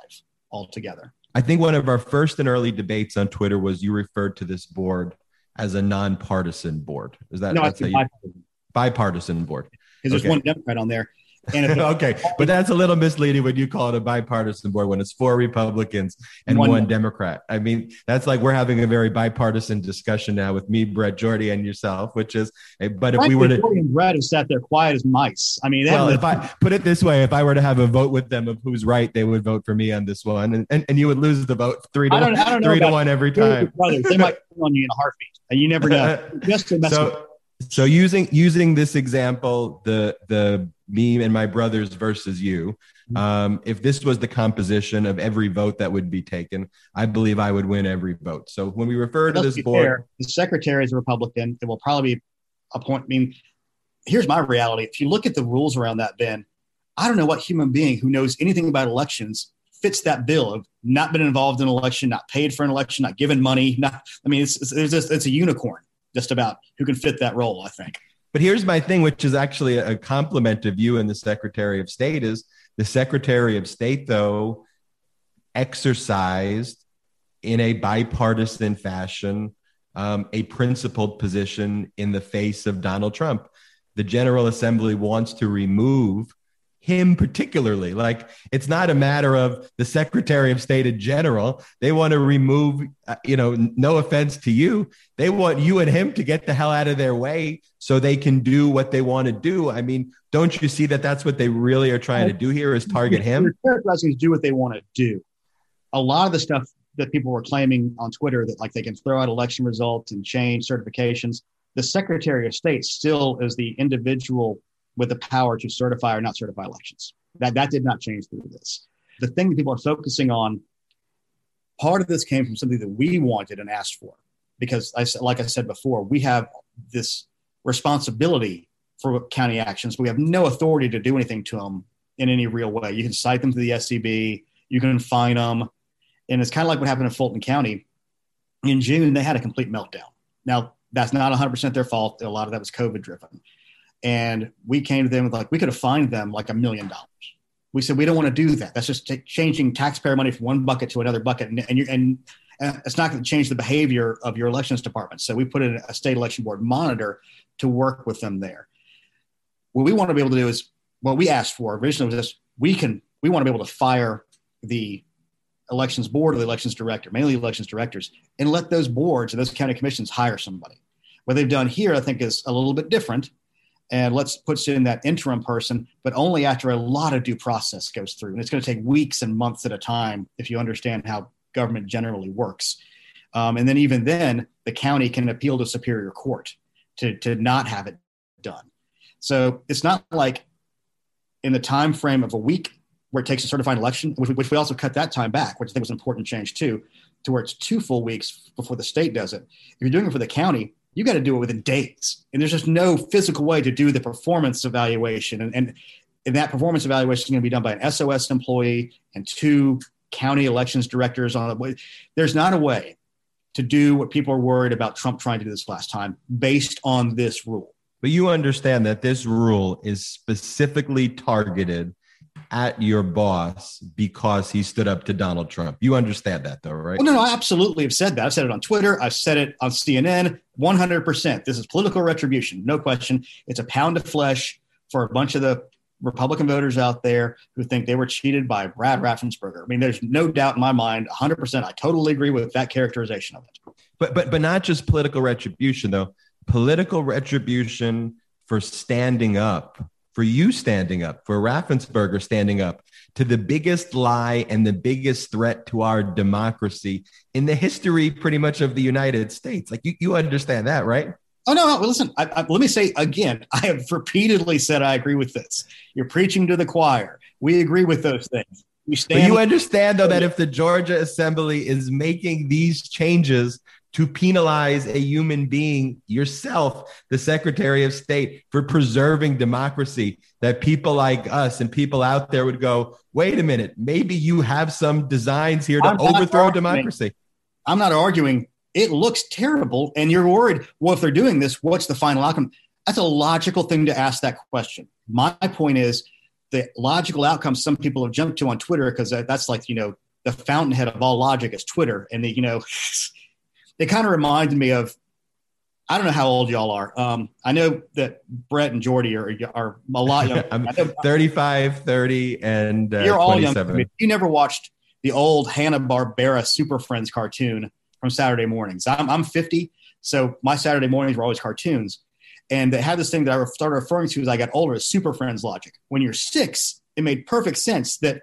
altogether. I think one of our first and early debates on Twitter was you referred to this board as a nonpartisan board. Is that no? It's bipartisan. bipartisan board. Because there's one Democrat on there, okay, but that's a little misleading when you call it a bipartisan board when it's four Republicans and one, one Democrat. I mean, that's like we're having a very bipartisan discussion now with me, Brett Jordy, and yourself, which is. Eh, but if we were to, Jordy and Brett have sat there quiet as mice. I mean, well, if I put it this way, if I were to have a vote with them of who's right, they would vote for me on this one, and and, and you would lose the vote three to one, three to one every time. Brothers, they might on you in a heartbeat, and you never know. Just to mess so, so using using this example, the the me and my brothers versus you. Mm-hmm. Um, if this was the composition of every vote that would be taken, I believe I would win every vote. So when we refer to this board, fair, the secretary is a Republican. It will probably be a point. I mean, here's my reality. If you look at the rules around that, Ben, I don't know what human being who knows anything about elections fits that bill of not been involved in an election, not paid for an election, not given money. Not, I mean, it's it's, just, it's a unicorn just about who can fit that role. I think. But here's my thing, which is actually a compliment of you and the Secretary of State is the Secretary of State, though, exercised in a bipartisan fashion um, a principled position in the face of Donald Trump. The General Assembly wants to remove him particularly. Like it's not a matter of the Secretary of State in general. They want to remove, uh, you know, no offense to you. They want you and him to get the hell out of their way so they can do what they want to do. I mean, don't you see that that's what they really are trying to do here is target him? To do what they want to do. A lot of the stuff that people were claiming on Twitter that like they can throw out election results and change certifications. The Secretary of State still is the individual with the power to certify or not certify elections. That that did not change through this. The thing that people are focusing on, part of this came from something that we wanted and asked for, because I like I said before, we have this responsibility for county actions, but we have no authority to do anything to them in any real way. You can cite them to the SEB, you can fine them, and it's kind of like what happened in Fulton County in June. They had a complete meltdown. Now that's not 100% their fault. A lot of that was COVID driven and we came to them with like we could have fined them like a million dollars. We said we don't want to do that. That's just t- changing taxpayer money from one bucket to another bucket, and and, and, and it's not going to change the behavior of your elections department. So we put in a state election board monitor to work with them there. What we want to be able to do is what we asked for originally was this: we can we want to be able to fire the elections board or the elections director, mainly elections directors, and let those boards and those county commissions hire somebody. What they've done here, I think, is a little bit different and let's put in that interim person, but only after a lot of due process goes through. And it's going to take weeks and months at a time if you understand how government generally works. Um, and then even then, the county can appeal to Superior Court to, to not have it done. So it's not like in the time frame of a week where it takes a certified election, which, which we also cut that time back, which I think was an important change too, to where it's two full weeks before the state does it. If you're doing it for the county, you got to do it within days. And there's just no physical way to do the performance evaluation. And, and, and that performance evaluation is going to be done by an SOS employee and two county elections directors on it. There's not a way to do what people are worried about Trump trying to do this last time based on this rule. But you understand that this rule is specifically targeted at your boss because he stood up to Donald Trump. You understand that, though, right? Well, no, no, I absolutely have said that. I've said it on Twitter. I've said it on CNN. 100%. This is political retribution. No question. It's a pound of flesh for a bunch of the Republican voters out there who think they were cheated by Brad Raffensperger. I mean, there's no doubt in my mind, 100%. I totally agree with that characterization of it. But but but not just political retribution though. Political retribution for standing up for you standing up, for Raffensperger standing up to the biggest lie and the biggest threat to our democracy in the history, pretty much, of the United States. Like you, you understand that, right? Oh no! Well, listen. I, I, let me say again. I have repeatedly said I agree with this. You're preaching to the choir. We agree with those things. We stand. But you understand though that if the Georgia Assembly is making these changes to penalize a human being, yourself, the Secretary of State, for preserving democracy, that people like us and people out there would go, wait a minute, maybe you have some designs here to I'm overthrow democracy. I'm not arguing. It looks terrible, and you're worried. Well, if they're doing this, what's the final outcome? That's a logical thing to ask that question. My point is the logical outcome some people have jumped to on Twitter because that's like, you know, the fountainhead of all logic is Twitter. And, the, you know, it kind of reminded me of I don't know how old y'all are. Um, I know that Brett and Jordy are, are a lot younger. I'm 35, 30, and uh, you're all young. You never watched the old Hanna Barbera Super Friends cartoon from Saturday mornings. I'm, I'm 50, so my Saturday mornings were always cartoons. And they had this thing that I started referring to as I got older as Super Friends logic. When you're six, it made perfect sense that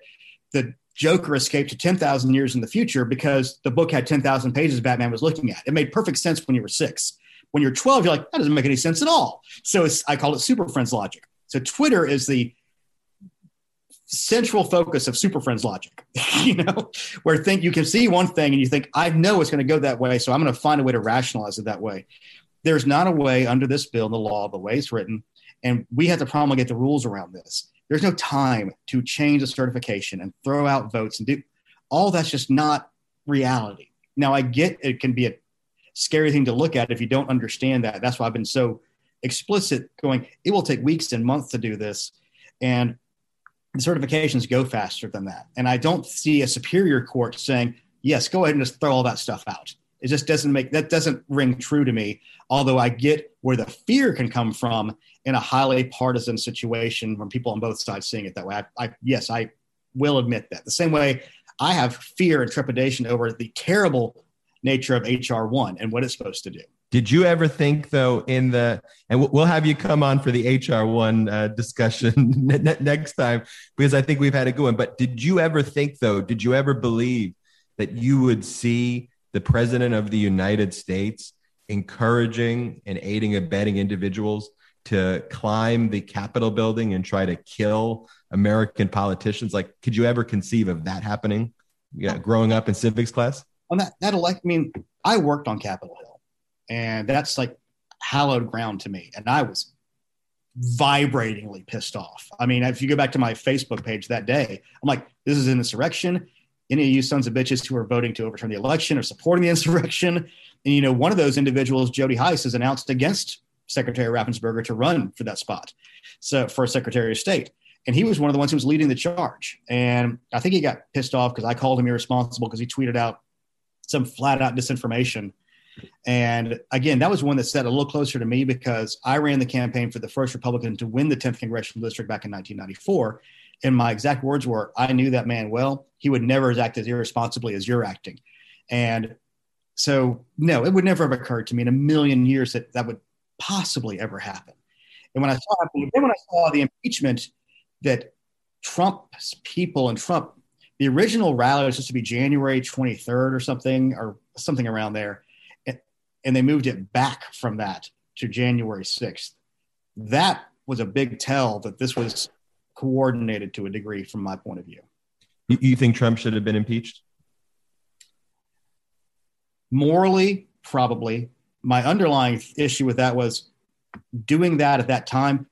the Joker escaped to 10,000 years in the future because the book had 10,000 pages Batman was looking at. It made perfect sense when you were six. When you're 12, you're like, that doesn't make any sense at all. So I call it Super Friends logic. So Twitter is the central focus of Super Friends logic, you know, where think you can see one thing and you think, I know it's going to go that way. So I'm going to find a way to rationalize it that way. There's not a way under this bill, the law, the way it's written, and we have to promulgate the rules around this there's no time to change a certification and throw out votes and do all that's just not reality. Now, I get it can be a scary thing to look at if you don't understand that. That's why I've been so explicit going, it will take weeks and months to do this. And the certifications go faster than that. And I don't see a superior court saying, yes, go ahead and just throw all that stuff out. It just doesn't make that doesn't ring true to me. Although I get where the fear can come from in a highly partisan situation when people on both sides seeing it that way. I, I yes, I will admit that. The same way I have fear and trepidation over the terrible nature of HR one and what it's supposed to do. Did you ever think, though, in the and we'll have you come on for the HR one uh, discussion next time because I think we've had a good one. But did you ever think, though, did you ever believe that you would see the president of the United States encouraging and aiding abetting individuals to climb the Capitol building and try to kill American politicians? Like, could you ever conceive of that happening? Yeah, growing up in civics class. On that, that elect, I mean, I worked on Capitol Hill and that's like hallowed ground to me. And I was vibratingly pissed off. I mean, if you go back to my Facebook page that day, I'm like, this is an insurrection. Any of you sons of bitches who are voting to overturn the election or supporting the insurrection. And, you know, one of those individuals, Jody Hice, has announced against Secretary Raffensperger to run for that spot. So for Secretary of State. And he was one of the ones who was leading the charge. And I think he got pissed off because I called him irresponsible because he tweeted out some flat out disinformation and again, that was one that sat a little closer to me because I ran the campaign for the first Republican to win the 10th congressional district back in 1994. And my exact words were, I knew that man well. He would never act as irresponsibly as you're acting. And so, no, it would never have occurred to me in a million years that that would possibly ever happen. And when I saw mm-hmm. then when I saw the impeachment that Trump's people and Trump, the original rally was supposed to be January 23rd or something, or something around there and they moved it back from that to January 6th. That was a big tell that this was coordinated to a degree from my point of view. You think Trump should have been impeached? Morally, probably. My underlying issue with that was doing that at that time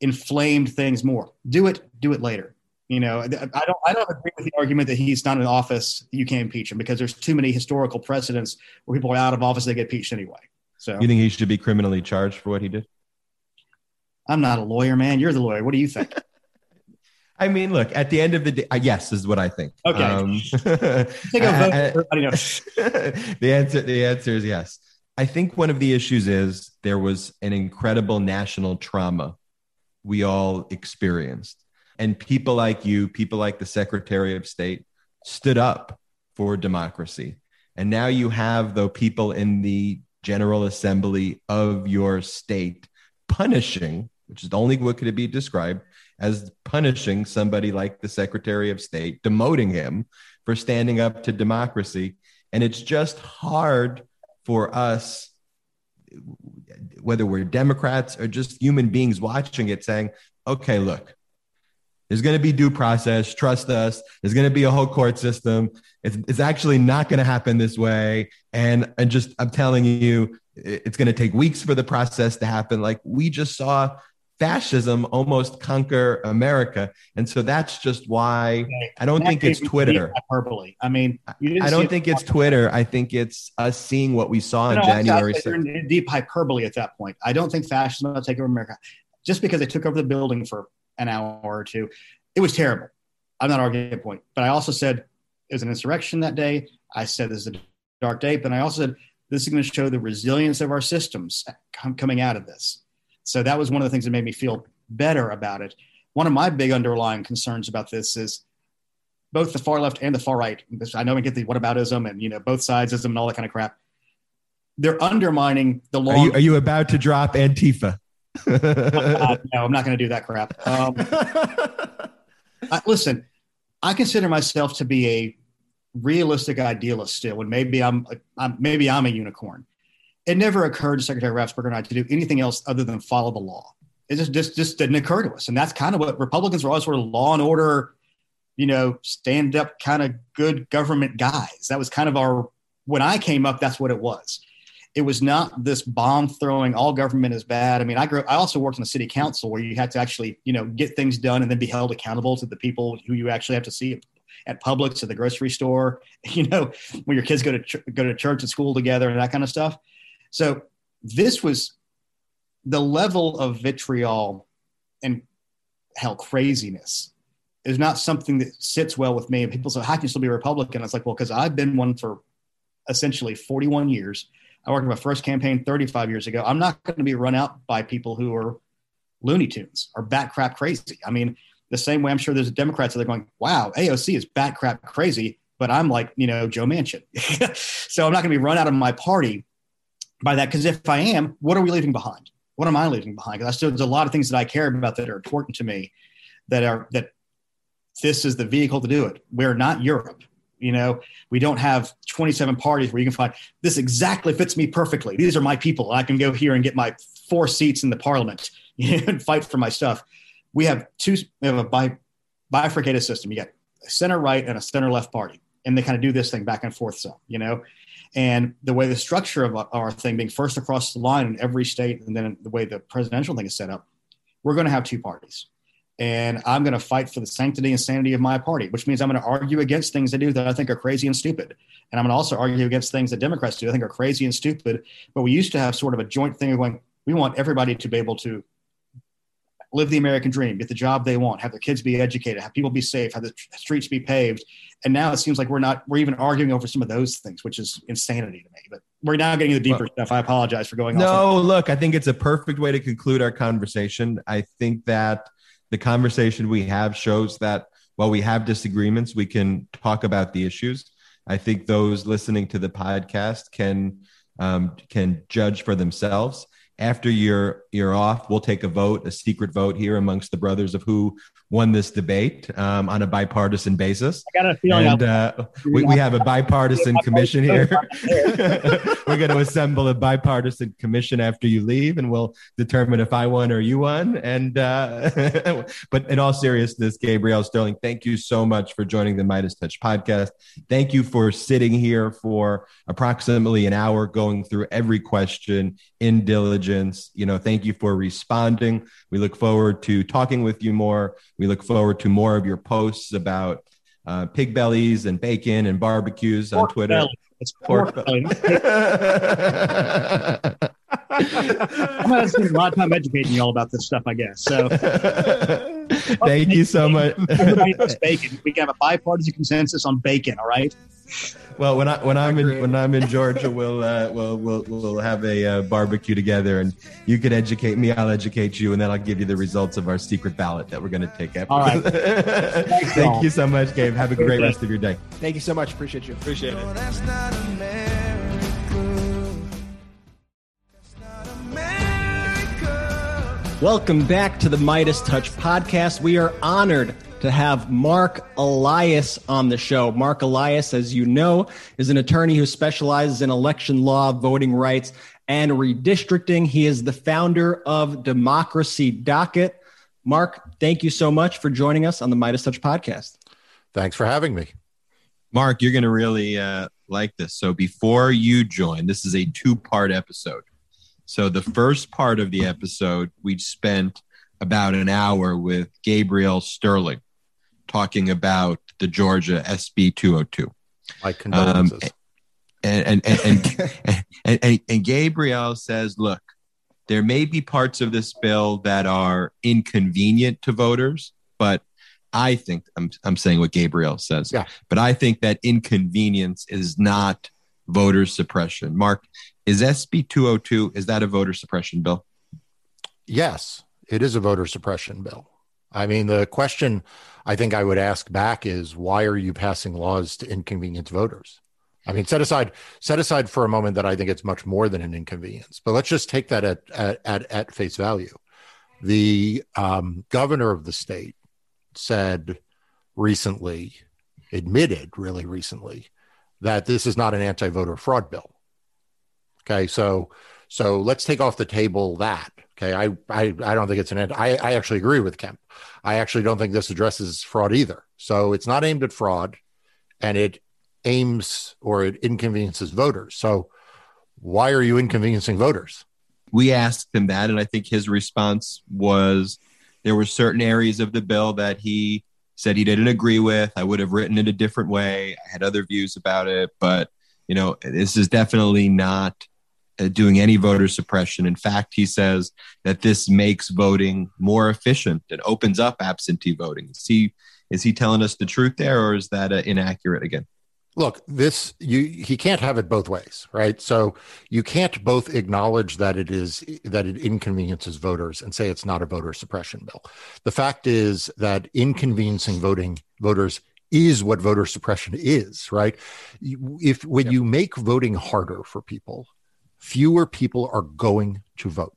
inflamed things more. Do it, do it later. You know, I don't I don't agree with the argument that he's not in office. You can't impeach him because there's too many historical precedents where people are out of office they get impeached anyway. So you think he should be criminally charged for what he did? I'm not a lawyer, man. You're the lawyer. What do you think? I mean, look, at the end of the day, uh, yes, is what I think. Okay. Um, Take a vote. the answer, the answer is yes. I think one of the issues is there was an incredible national trauma we all experienced. And people like you, people like the Secretary of State, stood up for democracy. And now you have, though, people in the General Assembly of your state punishing, which is the only way could it be described as punishing somebody like the Secretary of State, demoting him for standing up to democracy. And it's just hard for us, whether we're Democrats or just human beings watching it, saying, okay, look, there's going to be due process. Trust us. There's going to be a whole court system. It's, it's actually not going to happen this way. And, and just, I'm telling you, it's going to take weeks for the process to happen. Like we just saw fascism almost conquer America. And so that's just why I don't think it's Twitter. Hyperbole. I mean, I don't think it's Twitter. I think it's us seeing what we saw in January. Deep hyperbole at that point. I don't think fascism will take over America just because they took over the building for an hour or two. It was terrible. I'm not arguing that point, but I also said it was an insurrection that day. I said this is a dark day, but I also said this is going to show the resilience of our systems coming out of this. So that was one of the things that made me feel better about it. One of my big underlying concerns about this is both the far left and the far right. I know we get the what whataboutism and you know both sidesism and all that kind of crap. They're undermining the law. Are you, are you about to drop Antifa? uh, no, I'm not going to do that crap. Um, I, listen, I consider myself to be a realistic idealist still, and maybe I'm, I'm maybe I'm a unicorn. It never occurred to Secretary Raffensperger and I to do anything else other than follow the law. It just, just just didn't occur to us, and that's kind of what Republicans were always sort of law and order, you know, stand up kind of good government guys. That was kind of our when I came up. That's what it was it was not this bomb throwing all government is bad i mean i grew i also worked in the city council where you had to actually you know get things done and then be held accountable to the people who you actually have to see at Publix, at the grocery store, you know, when your kids go to ch- go to church and school together and that kind of stuff. So this was the level of vitriol and hell craziness is not something that sits well with me. And people say, "How can you still be a Republican?" It's like, well, because I've been one for essentially 41 years. I worked my first campaign 35 years ago. I'm not going to be run out by people who are Looney Tunes or bat crap crazy. I mean, the same way I'm sure there's Democrats that are going, wow, AOC is bat crap crazy, but I'm like, you know, Joe Manchin. so I'm not going to be run out of my party by that. Because if I am, what are we leaving behind? What am I leaving behind? Because I still there's a lot of things that I care about that are important to me that are that this is the vehicle to do it. We're not Europe. You know, we don't have 27 parties where you can find this exactly fits me perfectly. These are my people. I can go here and get my four seats in the parliament and fight for my stuff. We have two, we have a bi, bifurcated system. You got a center right and a center left party, and they kind of do this thing back and forth. So, you know, and the way the structure of our thing being first across the line in every state, and then the way the presidential thing is set up, we're going to have two parties and I'm going to fight for the sanctity and sanity of my party, which means I'm going to argue against things they do that I think are crazy and stupid. And I'm going to also argue against things that Democrats do I think are crazy and stupid. But we used to have sort of a joint thing of going, we want everybody to be able to live the American dream, get the job they want, have their kids be educated, have people be safe, have the streets be paved. And now it seems like we're not, we're even arguing over some of those things, which is insanity to me. But we're now getting the deeper well, stuff. I apologize for going no, look, I think it's a perfect way to conclude our conversation. I think that the conversation we have shows that while we have disagreements, we can talk about the issues. I think those listening to the podcast can um, can judge for themselves. After you're you're off, we'll take a vote, a secret vote here amongst the brothers of who won this debate um, on a bipartisan basis. I got a feeling. And, uh, we, we have a bipartisan commission here. We're going to assemble a bipartisan commission after you leave, and we'll determine if I won or you won. And uh, but in all seriousness, Gabriel Sterling, thank you so much for joining the MeidasTouch podcast. Thank you for sitting here for approximately an hour, going through every question in diligence. You know, thank you for responding. We look forward to talking with you more. We look forward to more of your posts about uh, pig bellies and bacon and barbecues pork on Twitter. Belly. It's pork, pork belly. I'm going to spend a lot of time educating you all about this stuff, I guess. So, thank you so much. Bacon. We can have a bipartisan consensus on bacon. All right. Well, when I when I'm in when I'm in Georgia, we'll uh, we'll we'll we'll have a uh, barbecue together, and you can educate me. I'll educate you, and then I'll give you the results of our secret ballot that we're going to take after. All right. Thank you so much, Gabe. Have a great rest of your day. Thank you so much. Appreciate you. Appreciate it. Welcome back to the MeidasTouch podcast. We are honored to have Marc Elias on the show. Marc Elias, as you know, is an attorney who specializes in election law, voting rights, and redistricting. He is the founder of Democracy Docket. Marc, thank you so much for joining us on the MeidasTouch podcast. Thanks for having me. Marc, you're going to really uh, like this. So, before you join, this is a two part episode. So, the first part of the episode, we spent about an hour with Gabriel Sterling talking about the Georgia SB 202. My condolences. Um, and, and, and, and, and, and Gabriel says, look, there may be parts of this bill that are inconvenient to voters, but I think I'm, I'm saying what Gabriel says, yeah. but I think that inconvenience is not voter suppression. Marc, is SB 202, is that a voter suppression bill? Yes, it is a voter suppression bill. I mean, the question I think I would ask back is why are you passing laws to inconvenience voters? I mean, set aside set aside for a moment that I think it's much more than an inconvenience, but let's just take that at at at, face value. The um, governor of the state said recently, admitted really recently, that this is not an anti-voter fraud bill. Okay, so so let's take off the table that Okay, I I, I don't think it's an end. I, I actually agree with Kemp. I actually don't think this addresses fraud either. So it's not aimed at fraud, and it aims or it inconveniences voters. So why are you inconveniencing voters? We asked him that, and I think his response was there were certain areas of the bill that he said he didn't agree with. I would have written it a different way. I had other views about it, but you know, this is definitely not doing any voter suppression. In fact, he says that this makes voting more efficient and opens up absentee voting. Is he Is he telling us the truth there, or is that uh, inaccurate again? look this you he can't have it both ways right so you can't both acknowledge that it is that it inconveniences voters and say it's not a voter suppression bill the fact is that inconveniencing voting voters is what voter suppression is right if when yep. you make voting harder for people fewer people are going to vote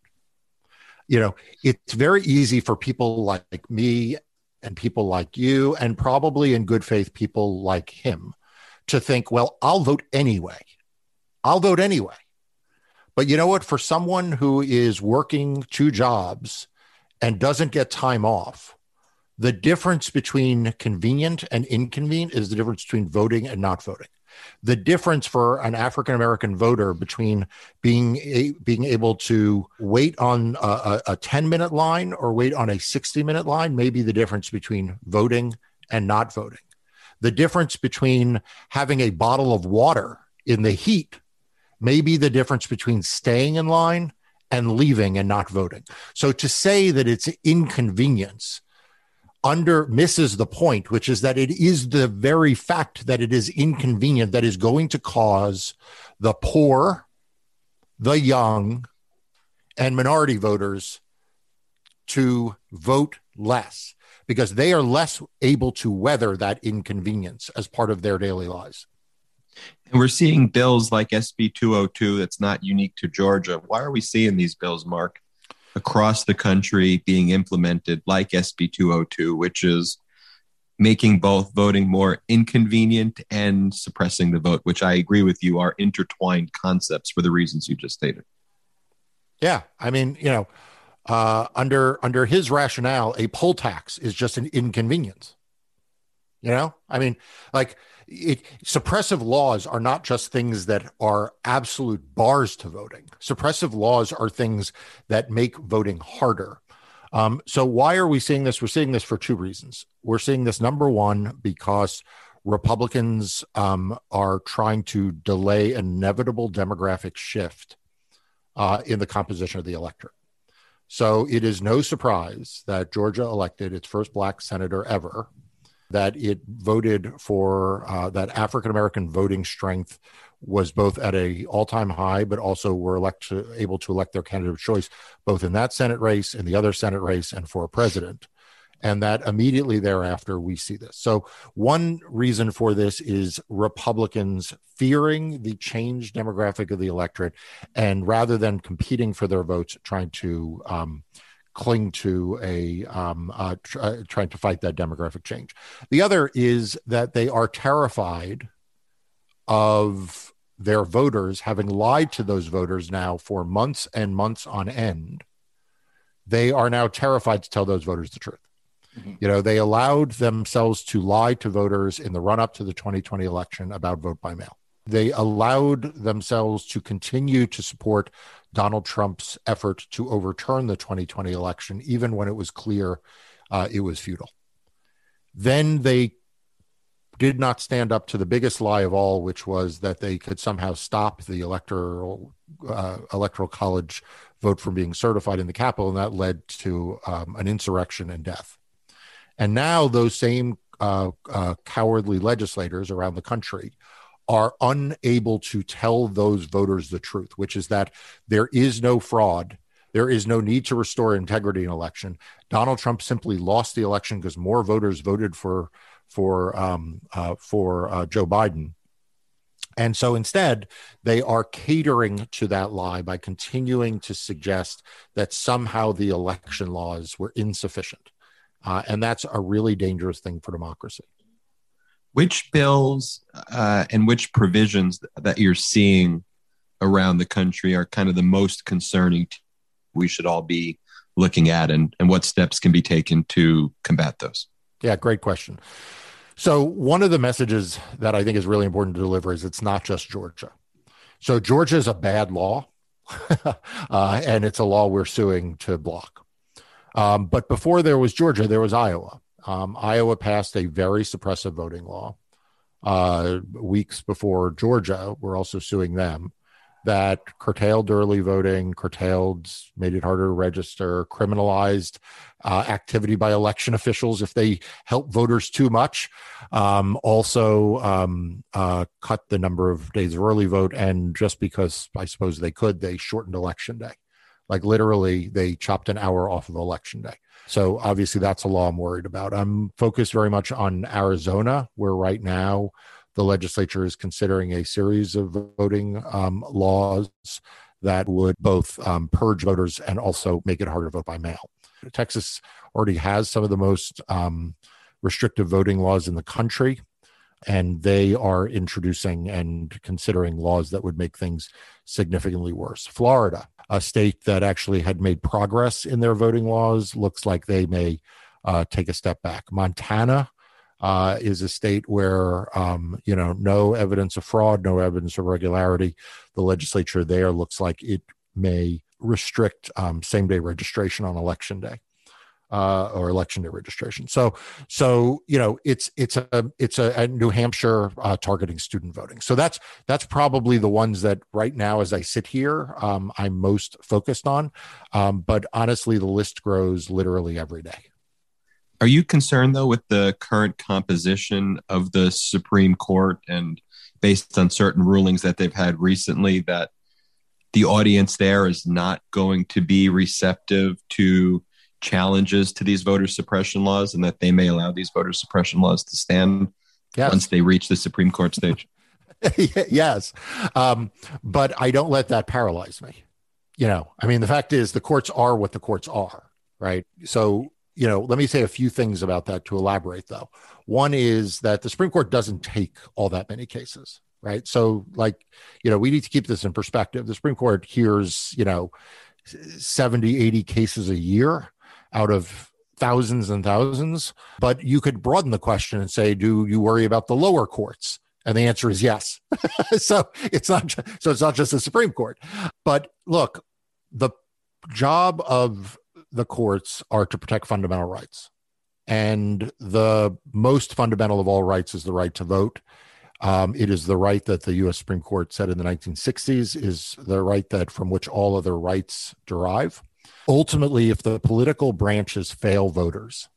you know it's very easy for people like me and people like you and probably in good faith people like him to think, well, I'll vote anyway. I'll vote anyway. But you know what? For someone who is working two jobs and doesn't get time off, the difference between convenient and inconvenient is the difference between voting and not voting. The difference for an African American voter between being a, being able to wait on a, a 10 minute line or wait on a 60 minute line may be the difference between voting and not voting the difference between having a bottle of water in the heat may be the difference between staying in line and leaving and not voting. So to say that it's inconvenience under misses the point, which is that it is the very fact that it is inconvenient that is going to cause the poor, the young, and minority voters to vote less because they are less able to weather that inconvenience as part of their daily lives. And we're seeing bills like SB 202 that's not unique to Georgia. Why are we seeing these bills, Marc, across the country being implemented like SB 202, which is making both voting more inconvenient and suppressing the vote, which I agree with you are intertwined concepts for the reasons you just stated? Yeah. I mean, you know, uh, under under his rationale, a poll tax is just an inconvenience. You know, I mean, like it, suppressive laws are not just things that are absolute bars to voting. Suppressive laws are things that make voting harder. Um, so why are we seeing this? We're seeing this for two reasons. We're seeing this number one because Republicans um, are trying to delay inevitable demographic shift uh, in the composition of the electorate. So it is no surprise that Georgia elected its first black senator ever, that it voted for uh, that African American voting strength was both at a all-time high, but also were elect able to elect their candidate of choice, both in that Senate race, in the other Senate race, and for president and that immediately thereafter we see this. So, one reason for this is Republicans fearing the changed demographic of the electorate, and rather than competing for their votes, trying to um, cling to a um, uh, tr- uh, trying to fight that demographic change. The other is that they are terrified of their voters having lied to those voters now for months and months on end. They are now terrified to tell those voters the truth. Mm-hmm. You know, they allowed themselves to lie to voters in the run up to the 2020 election about vote by mail. They allowed themselves to continue to support Donald Trump's effort to overturn the 2020 election, even when it was clear uh, it was futile. Then they did not stand up to the biggest lie of all, which was that they could somehow stop the electoral uh, electoral college vote from being certified in the Capitol, and that led to um, an insurrection and death. And now those same uh, uh, cowardly legislators around the country are unable to tell those voters the truth, which is that there is no fraud. There is no need to restore integrity in election. Donald Trump simply lost the election because more voters voted for for um, uh, for uh, Joe Biden. And so instead, they are catering to that lie by continuing to suggest that somehow the election laws were insufficient. Uh, and that's a really dangerous thing for democracy. Which bills uh, and which provisions that you're seeing around the country are kind of the most concerning we should all be looking at and, and what steps can be taken to combat those? Yeah, great question. So, one of the messages that I think is really important to deliver is it's not just Georgia. So, Georgia is a bad law, uh, and it's a law we're suing to block. Um, but before there was Georgia, there was Iowa. Um, Iowa passed a very suppressive voting law uh, weeks before Georgia. We're also suing them. that curtailed early voting, curtailed, made it harder to register, criminalized uh, activity by election officials if they help voters too much. Um, also, um, uh, cut the number of days of early vote, and just because I suppose they could, they shortened election day. Like literally, they chopped an hour off of election day. So obviously, that's a law I'm worried about. I'm focused very much on Arizona, where right now the legislature is considering a series of voting um, laws that would both um, purge voters and also make it harder to vote by mail. Texas already has some of the most um, restrictive voting laws in the country, and they are introducing and considering laws that would make things significantly worse. Florida, a state that actually had made progress in their voting laws, looks like they may uh, take a step back. Montana uh, is a state where um, you know no evidence of fraud, no evidence of regularity. The legislature there looks like it may restrict um, same day registration on election day. Uh, or election day registration. So, so you know, it's it's a it's a, a New Hampshire uh, targeting student voting. So that's that's probably the ones that right now, as I sit here, um, I'm most focused on. Um, but honestly, the list grows literally every day. Are you concerned though with the current composition of the Supreme Court and based on certain rulings that they've had recently that the audience there is not going to be receptive to challenges to these voter suppression laws and that they may allow these voter suppression laws to stand yes. once they reach the Supreme Court stage? yes. Um, but I don't let that paralyze me. You know, I mean, the fact is the courts are what the courts are, right? So you know, let me say a few things about that to elaborate, though. One is that the Supreme Court doesn't take all that many cases, right? So, like, you know, we need to keep this in perspective. The Supreme Court hears, you know, 70, 80 cases a year out of thousands and thousands. But you could broaden the question and say, do you worry about the lower courts? And the answer is yes. so it's not so it's not just the Supreme Court. But look, the job of the courts are to protect fundamental rights. And the most fundamental of all rights is the right to vote. Um, it is the right that the U.S. Supreme Court said in the 1960s is the right that from which all other rights derive. Ultimately, if the political branches fail voters,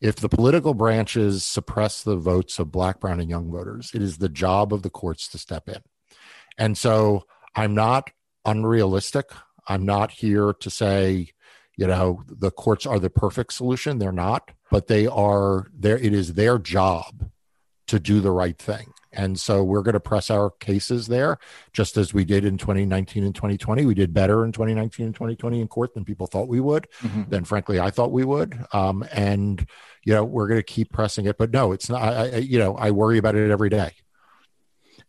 if the political branches suppress the votes of black, brown, and young voters, it is the job of the courts to step in. And so I'm not unrealistic. I'm not here to say, you know the courts are the perfect solution they're not but they are there it is their job to do the right thing and so we're going to press our cases there just as we did in 2019 and 2020 we did better in 2019 and 2020 in court than people thought we would mm-hmm. than frankly i thought we would um, and you know we're going to keep pressing it but no it's not I, I you know i worry about it every day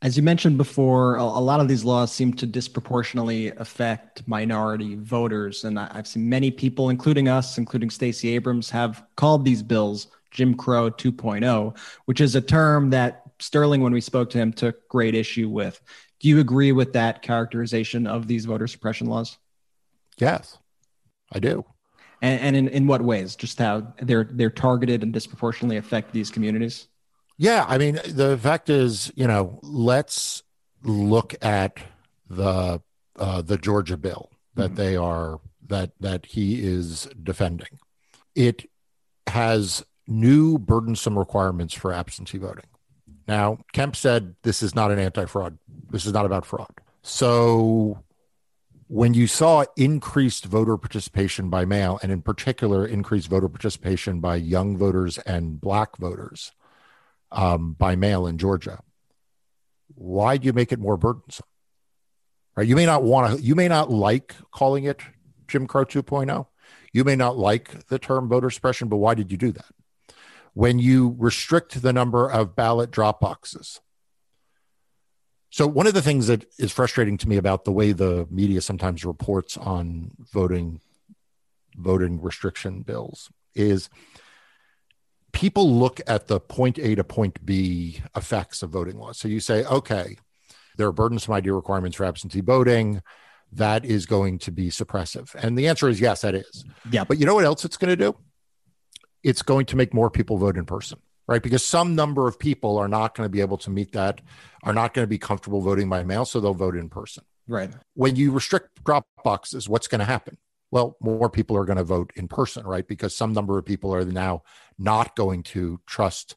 as you mentioned before, a, a, lot of these laws seem to disproportionately affect minority voters. And I, have seen many people, including us, including Stacey Abrams, have called these bills Jim Crow 2.0, which is a term that Sterling, when we spoke to him, took great issue with. Do you agree with that characterization of these voter suppression laws? Yes, I do. And, and in, in what ways? Just how they're they're targeted and disproportionately affect these communities? Yeah, I mean, the fact is, you know, let's look at the uh, the Georgia bill that mm-hmm. they are that that he is defending. It has new burdensome requirements for absentee voting. Now, Kemp said this is not an anti-fraud. This is not about fraud. So when you saw increased voter participation by mail, and in particular, increased voter participation by young voters and black voters, um, by mail in Georgia. Why do you make it more burdensome? Right? You may not want to. You may not like calling it Jim Crow 2.0. You may not like the term voter suppression, but why did you do that? When you restrict the number of ballot drop boxes. So, one of the things that is frustrating to me about the way the media sometimes reports on voting voting restriction bills is people look at the point A to point B effects of voting laws. So you say, okay, there are burdensome ID requirements for absentee voting. That is going to be suppressive. And the answer is yes, that is. Yeah. But you know what else it's going to do? It's going to make more people vote in person, right? Because some number of people are not going to be able to meet that, are not going to be comfortable voting by mail, so they'll vote in person. Right. When you restrict drop boxes, what's going to happen? Well, more people are going to vote in person, right? Because some number of people are now not going to trust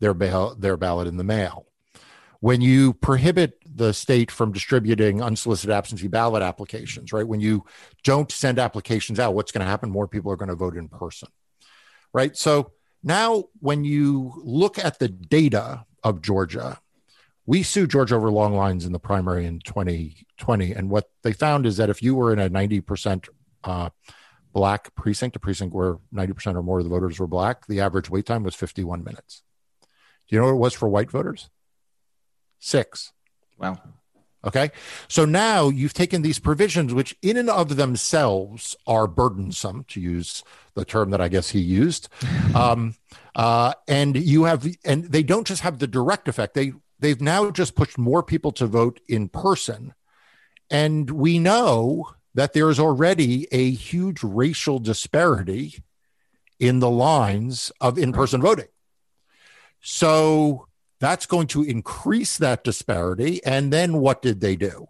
their bail, their ballot in the mail. When you prohibit the state from distributing unsolicited absentee ballot applications, right? When you don't send applications out, what's going to happen? More people are going to vote in person, right? So now, when you look at the data of Georgia, we sued Georgia over long lines in the primary in 2020. And what they found is that if you were in a 90% uh, black precinct, a precinct where 90% or more of the voters were black, the average wait time was 51 minutes. Do you know what it was for white voters? Six. Wow. Okay. So now you've taken these provisions, which in and of themselves are burdensome, to use the term that I guess he used. Um, uh, and you have, and they don't just have the direct effect. They they've now just pushed more people to vote in person, and we know that there is already a huge racial disparity in the lines of in-person voting. So that's going to increase that disparity. And then what did they do?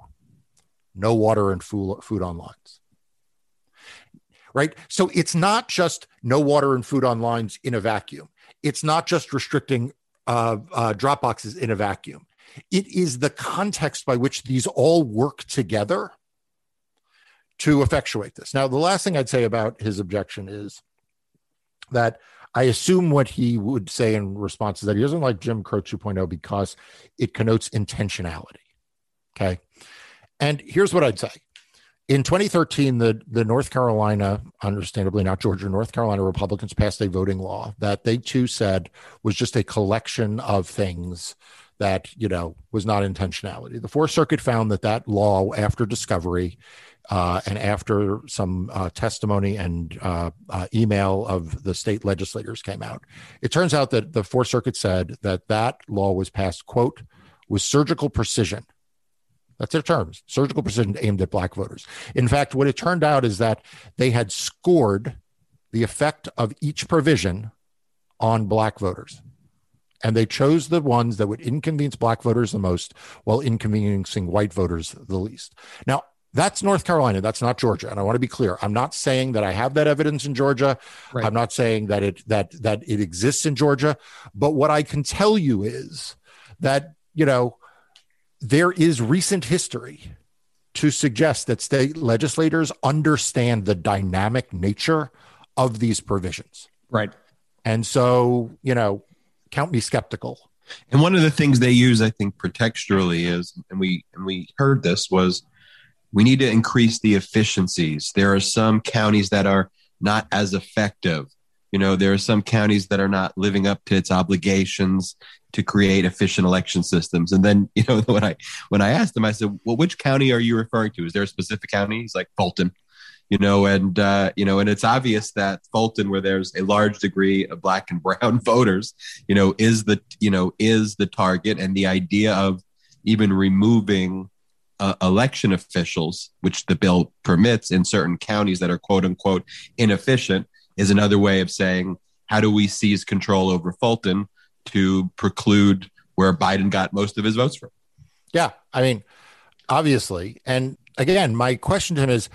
No water and food, on lines. Right. So it's not just no water and food on lines in a vacuum. It's not just restricting uh, uh, drop boxes in a vacuum. It is the context by which these all work together to effectuate this. Now, the last thing I'd say about his objection is that I assume what he would say in response is that he doesn't like Jim Crow 2.0 because it connotes intentionality. Okay. And here's what I'd say. In 2013, the, the North Carolina, understandably not Georgia, North Carolina Republicans passed a voting law that they too said was just a collection of things that, you know, was not intentionality. The Fourth Circuit found that that law, after discovery, uh, and after some uh, testimony and uh, uh, email of the state legislators came out, it turns out that the Fourth Circuit said that that law was passed, quote, with surgical precision. That's their terms, surgical precision aimed at black voters. In fact, what it turned out is that they had scored the effect of each provision on black voters. And they chose the ones that would inconvenience black voters the most while inconveniencing white voters the least. Now, that's North Carolina. That's not Georgia. And I want to be clear. I'm not saying that I have that evidence in Georgia. Right. I'm not saying that it that that it exists in Georgia. But what I can tell you is that, you know, there is recent history to suggest that state legislators understand the dynamic nature of these provisions. Right. And so, you know, count me skeptical. And one of the things they use, I think, pretextually is, and we and we heard this was we need to increase the efficiencies. There are some counties that are not as effective. You know, there are some counties that are not living up to its obligations to create efficient election systems. And then, you know, when I when I asked them, I said, "Well, which county are you referring to? Is there a specific county?" He's like, "Fulton." You know, and uh, you know, and it's obvious that Fulton, where there's a large degree of black and brown voters, you know, is the you know is the target, and the idea of even removing uh, election officials, which the bill permits in certain counties that are quote unquote inefficient, is another way of saying, how do we seize control over Fulton to preclude where Biden got most of his votes from? Yeah. I mean, obviously. And again, my question to him is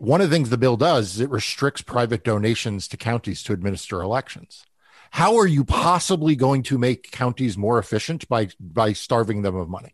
one of the things the bill does is it restricts private donations to counties to administer elections. How are you possibly going to make counties more efficient by by starving them of money?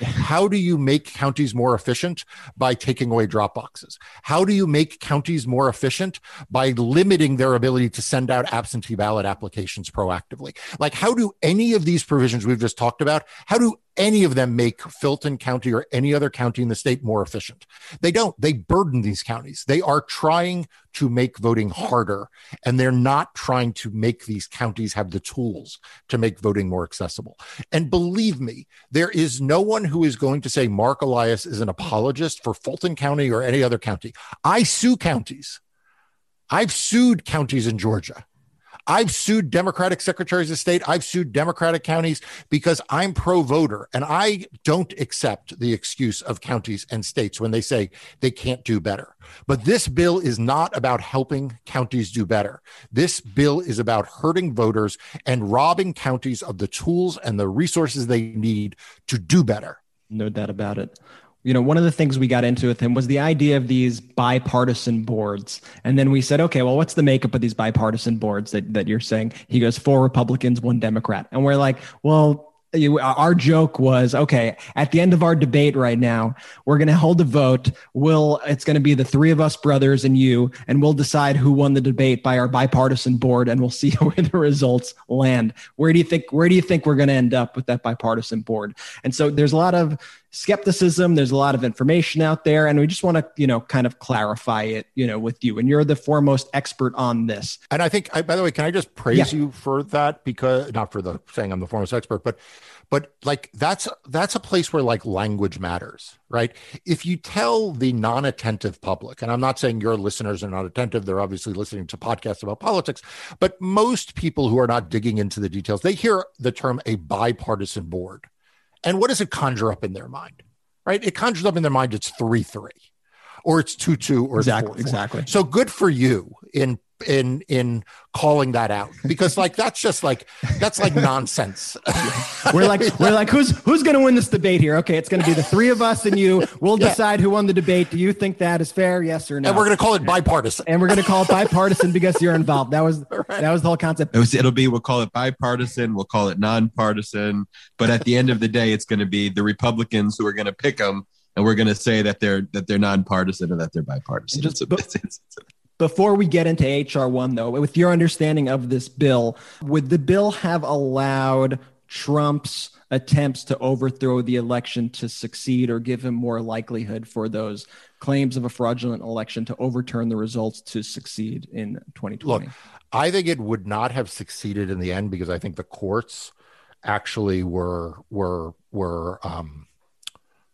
How do you make counties more efficient? By taking away drop boxes. How do you make counties more efficient? By limiting their ability to send out absentee ballot applications proactively. Like, how do any of these provisions we've just talked about, how do any of them make Fulton County or any other county in the state more efficient. They don't. They burden these counties. They are trying to make voting harder, and they're not trying to make these counties have the tools to make voting more accessible. And believe me, there is no one who is going to say Marc Elias is an apologist for Fulton County or any other county. I sue counties. I've sued counties in Georgia. I've sued Democratic secretaries of state. I've sued Democratic counties because I'm pro voter and I don't accept the excuse of counties and states when they say they can't do better. But this bill is not about helping counties do better. This bill is about hurting voters and robbing counties of the tools and the resources they need to do better. No doubt about it. You know, one of the things we got into with him was the idea of these bipartisan boards. And then we said, okay, well, what's the makeup of these bipartisan boards that, that you're saying? He goes, four Republicans, one Democrat. And we're like, well, you, our joke was okay at the end of our debate right now we're going to hold a vote we'll it's going to be the three of us brothers and you and we'll decide who won the debate by our bipartisan board and we'll see where the results land where do you think where do you think we're going to end up with that bipartisan board and so there's a lot of skepticism. There's a lot of information out there and we just want to you know kind of clarify it you know with you and you're the foremost expert on this. And i think I, by the way can i just praise yeah. you for that? Because not for the saying i'm the foremost expert but but like that's that's a place where like language matters right? If you tell the non-attentive public and i'm not saying your listeners are not attentive they're obviously listening to podcasts about politics but most people who are not digging into the details they hear the term a bipartisan board and what does it conjure up in their mind? Right? It conjures up in their mind it's 3 3 or it's 2 2 or exactly, four, exactly. So good for you in in in calling that out. Because like that's just like that's like nonsense. We're like we're like who's who's going to win this debate here? Okay it's going to be the three of us and you. We'll yeah. decide who won the debate. Do you think that is fair? Yes or no? And we're going to call it bipartisan. And we're going to call it bipartisan because you're involved. That was right. that was the whole concept. It was, it'll be we'll call it bipartisan we'll call it nonpartisan. But at the end of the day it's going to be the republicans who are going to pick them and we're going to say that they're that they're nonpartisan and that they're bipartisan. Just, it's a, it's, it's, before we get into HR1, though, with your understanding of this bill, would the bill have allowed Trump's attempts to overthrow the election to succeed or give him more likelihood for those claims of a fraudulent election to overturn the results to succeed in 2020? Look, I think it would not have succeeded in the end because I think the courts actually were were were um,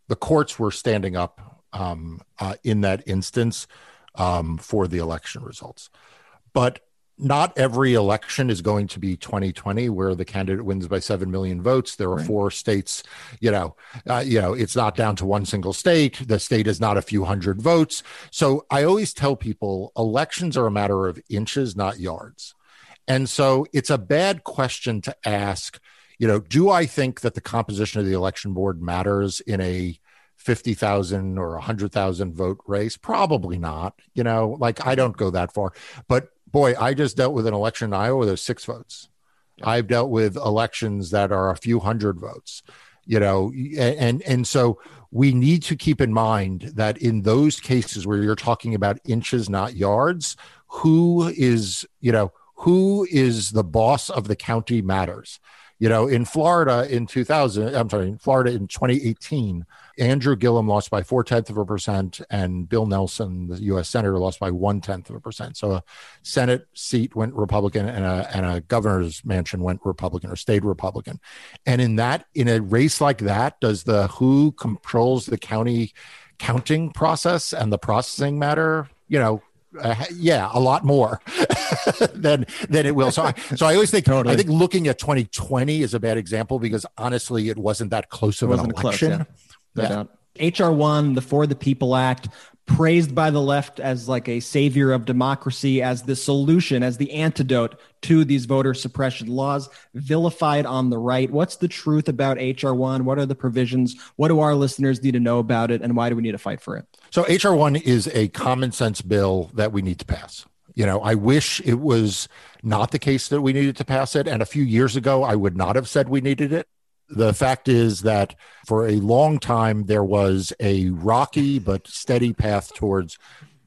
the courts were standing up um, uh, in that instance um, for the election results. But not every election is going to be 2020 where the candidate wins by 7 million votes there are right. four states you know uh, you know it's not down to one single state the state is not a few hundred votes so i always tell people elections are a matter of inches not yards and so it's a bad question to ask you know do i think that the composition of the election board matters in a 50,000 or 100,000 vote race? Probably not. You know, like I don't go that far. But boy, I just dealt with an election in Iowa. There's six votes. Yeah. I've dealt with elections that are a few hundred votes. You know, and and so we need to keep in mind that in those cases where you're talking about inches, not yards, who is you know who is the boss of the county matters. You know, in Florida in 2000, I'm sorry, in Florida in 2018, Andrew Gillum lost by four tenths of a percent, and Bill Nelson, the U.S. senator, lost by one tenth of a percent. So a Senate seat went Republican, and a and a governor's mansion went Republican or stayed Republican. And in that, in a race like that, does the who controls the county counting process and the processing matter? You know, uh, yeah, a lot more than than it will. So, I, so I always think totally. I think looking at 2020 is a bad example because honestly, it wasn't that close of an election. Close, yeah. Yeah. HR one, the For the People Act, praised by the left as like a savior of democracy, as the solution, as the antidote to these voter suppression laws, vilified on the right. What's the truth about HR1? What are the provisions? What do our listeners need to know about it? And why do we need to fight for it? So, HR1 is a common sense bill that we need to pass. You know, I wish it was not the case that we needed to pass it. And a few years ago, I would not have said we needed it. The fact is that for a long time, there was a rocky but steady path towards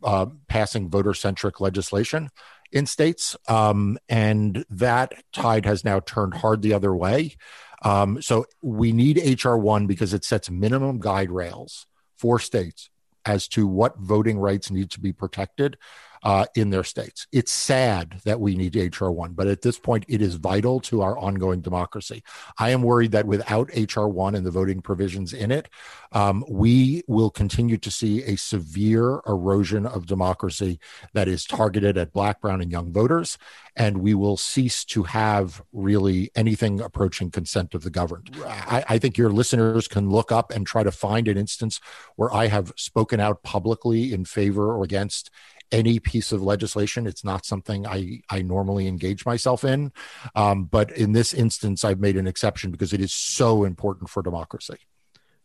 uh, passing voter centric legislation in states. Um, and that tide has now turned hard the other way. Um, so we need HR1 because it sets minimum guide rails for states as to what voting rights need to be protected uh, in their states. It's sad that we need HR1, but at this point, it is vital to our ongoing democracy. I am worried that without HR1 and the voting provisions in it, um, we will continue to see a severe erosion of democracy that is targeted at Black, Brown, and young voters. And we will cease to have really anything approaching consent of the governed. I, I think your listeners can look up and try to find an instance where I have spoken out publicly in favor or against any piece of legislation. It's not something I, I normally engage myself in. Um, but in this instance, I've made an exception because it is so important for democracy.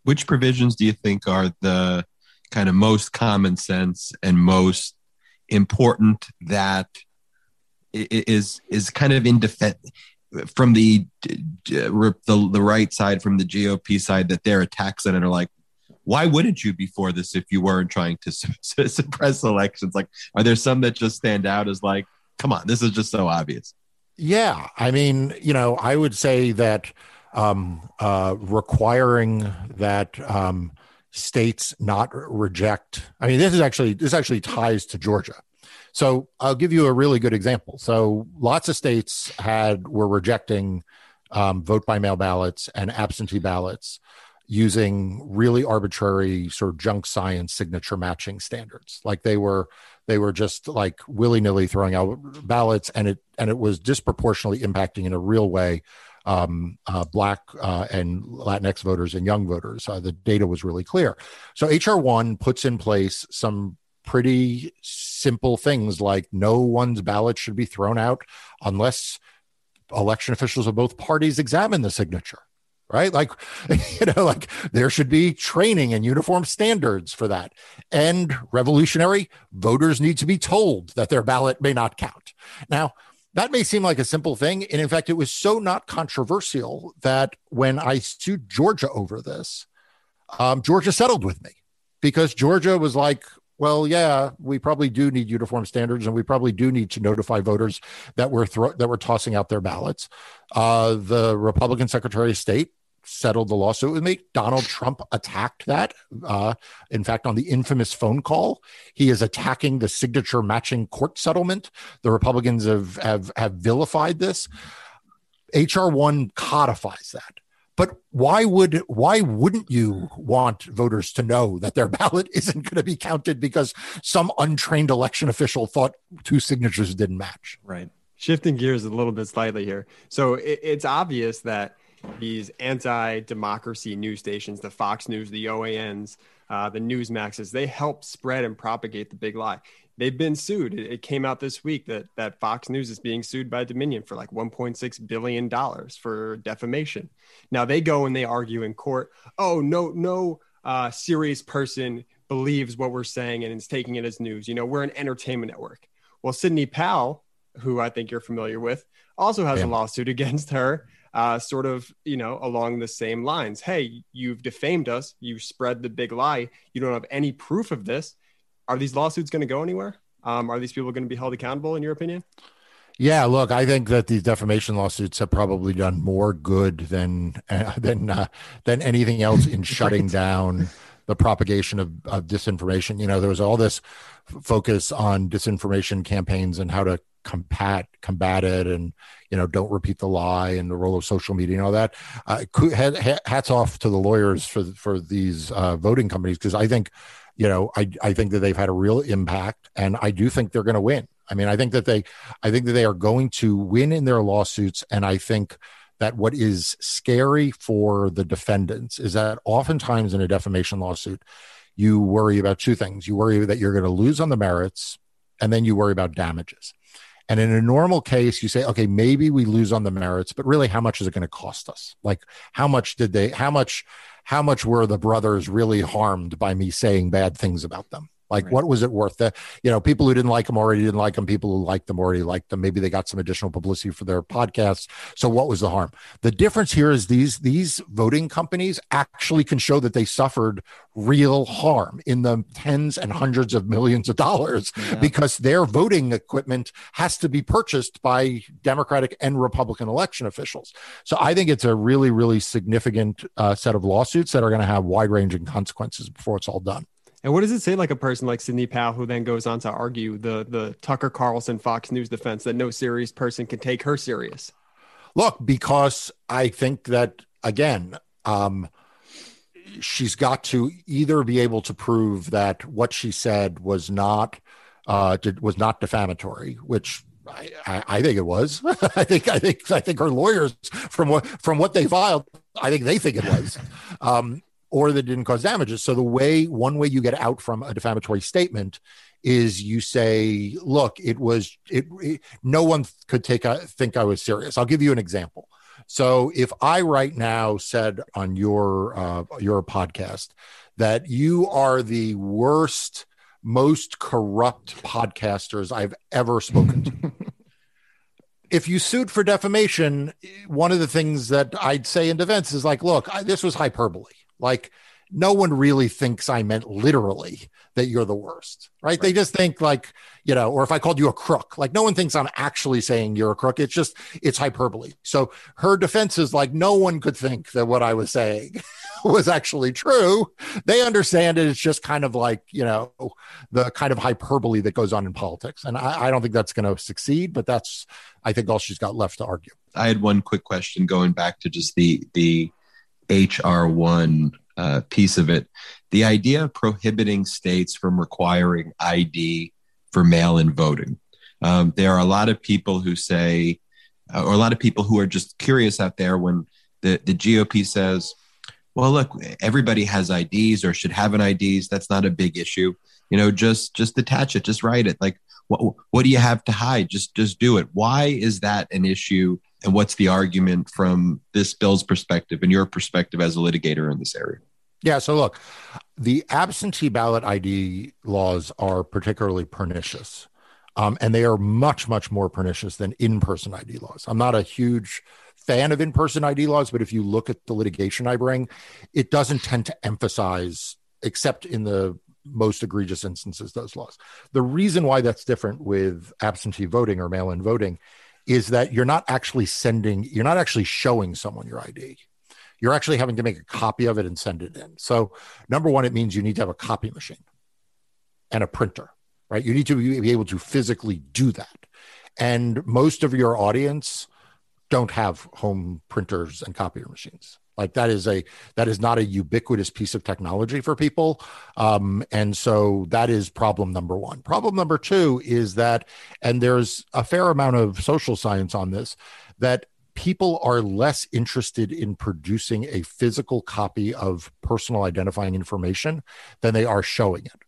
Which provisions do you think are the kind of most common sense and most important that is is kind of in defense from the, the the right side from the GOP side that they're attacks on it are like why wouldn't you before this if you weren't trying to su- suppress elections like are there some that just stand out as like come on this is just so obvious yeah i mean you know i would say that um, uh, requiring that um, states not reject. I mean, this is actually this actually ties to Georgia. So I'll give you a really good example. So lots of states had were rejecting um, vote by mail ballots and absentee ballots using really arbitrary sort of junk science signature matching standards. Like they were they were just like willy nilly throwing out ballots, and it and it was disproportionately impacting in a real way um, uh, Black uh, and Latinx voters and young voters. Uh, the data was really clear. So HR one puts in place some pretty simple things like no one's ballot should be thrown out unless election officials of both parties examine the signature right like you know like there should be training and uniform standards for that and revolutionary voters need to be told that their ballot may not count now that may seem like a simple thing. And in fact, it was so not controversial that when I sued Georgia over this, um, Georgia settled with me because Georgia was like, well, yeah, we probably do need uniform standards, and we probably do need to notify voters that we're thro- that we're tossing out their ballots. Uh, the Republican Secretary of State settled the lawsuit with me. Donald Trump attacked that. Uh, in fact, on the infamous phone call, he is attacking the signature matching court settlement. The Republicans have have, have vilified this. HR one codifies that. But why would why wouldn't you want voters to know that their ballot isn't going to be counted because some untrained election official thought two signatures didn't match? Right. Shifting gears a little bit slightly here. So it, it's obvious that these anti-democracy news stations, the Fox News, the OANs, uh, the Newsmaxes, they help spread and propagate the big lie. They've been sued. It, it came out this week that that Fox News is being sued by Dominion for like 1.6 billion dollars for defamation. Now they go and they argue in court. Oh no, no uh, serious person believes what we're saying and is taking it as news. You know, we're an entertainment network. Well, Sidney Powell, who I think you're familiar with, also has yeah. a lawsuit against her uh, sort of, you know, along the same lines. Hey, you've defamed us. You spread the big lie. You don't have any proof of this. Are these lawsuits going to go anywhere? Um, are these people going to be held accountable, in your opinion? Yeah, look, I think that these defamation lawsuits have probably done more good than uh, than uh, than anything else in shutting right. down the propagation of, of disinformation. You know, there was all this focus on disinformation campaigns and how to combat combat it and you know don't repeat the lie and the role of social media and all that uh, hats off to the lawyers for for these uh, voting companies because i think you know I, I think that they've had a real impact and i do think they're going to win. I mean i think that they i think that they are going to win in their lawsuits and i think that what is scary for the defendants is that oftentimes in a defamation lawsuit you worry about two things. You worry that you're going to lose on the merits and then you worry about damages and in a normal case, you say, okay, maybe we lose on the merits, but really, how much is it going to cost us? Like, how much did they, how much, how much were the brothers really harmed by me saying bad things about them? Like, right. what was it worth? That you know, people who didn't like them already didn't like them. People who liked them already liked them. Maybe they got some additional publicity for their podcasts. So, what was the harm? The difference here is these these voting companies actually can show that they suffered real harm in the tens and hundreds of millions of dollars yeah. because their voting equipment has to be purchased by Democratic and Republican election officials. So, I think it's a really, really significant uh, set of lawsuits that are going to have wide ranging consequences before it's all done. And what does it say like a person like Sidney Powell, who then goes on to argue the the Tucker Carlson Fox News defense that no serious person can take her serious? Look, because I think that again, um, she's got to either be able to prove that what she said was not uh, did, was not defamatory, which I, I, think it was. I think I think I think her lawyers from what from what they filed, I think they think it was. Um, or that didn't cause damages. So the way one way you get out from a defamatory statement is you say, look, it was it, it no one could take a, think I was serious. I'll give you an example. So if I right now said on your uh, your podcast that you are the worst, most corrupt podcasters I've ever spoken to. if you sued for defamation, one of the things that I'd say in defense is like, look, I, this was hyperbole. Like, no one really thinks I meant literally that you're the worst, right? right? They just think like, you know, or if I called you a crook, like no one thinks I'm actually saying you're a crook. It's just, it's hyperbole. So her defense is like, no one could think that what I was saying was actually true. They understand it. It's just kind of like, you know, the kind of hyperbole that goes on in politics. And I, I don't think that's going to succeed, but that's, I think all she's got left to argue. I had one quick question going back to just the, the HR1 uh, piece of it. The idea of prohibiting states from requiring ID for mail in voting. Um, there are a lot of people who say, uh, or a lot of people who are just curious out there when the, the GOP says, well, look, everybody has IDs or should have an IDs. That's not a big issue. You know, just just attach it, just write it. Like, what what do you have to hide? Just just do it. Why is that an issue? And what's the argument from this bill's perspective and your perspective as a litigator in this area? Yeah. So look, the absentee ballot ID laws are particularly pernicious. Um, and they are much, much more pernicious than in person ID laws. I'm not a huge fan of in person ID laws, but if you look at the litigation I bring, it doesn't tend to emphasize, except in the most egregious instances, those laws. The reason why that's different with absentee voting or mail in voting is that you're not actually sending, you're not actually showing someone your ID you're actually having to make a copy of it and send it in. So, number one, it means you need to have a copy machine and a printer, right? You need to be able to physically do that. And most of your audience don't have home printers and copier machines. Like that is a that is not a ubiquitous piece of technology for people, um, and so that is problem number one. Problem number two is that, and there's a fair amount of social science on this, that people are less interested in producing a physical copy of personal identifying information than they are showing it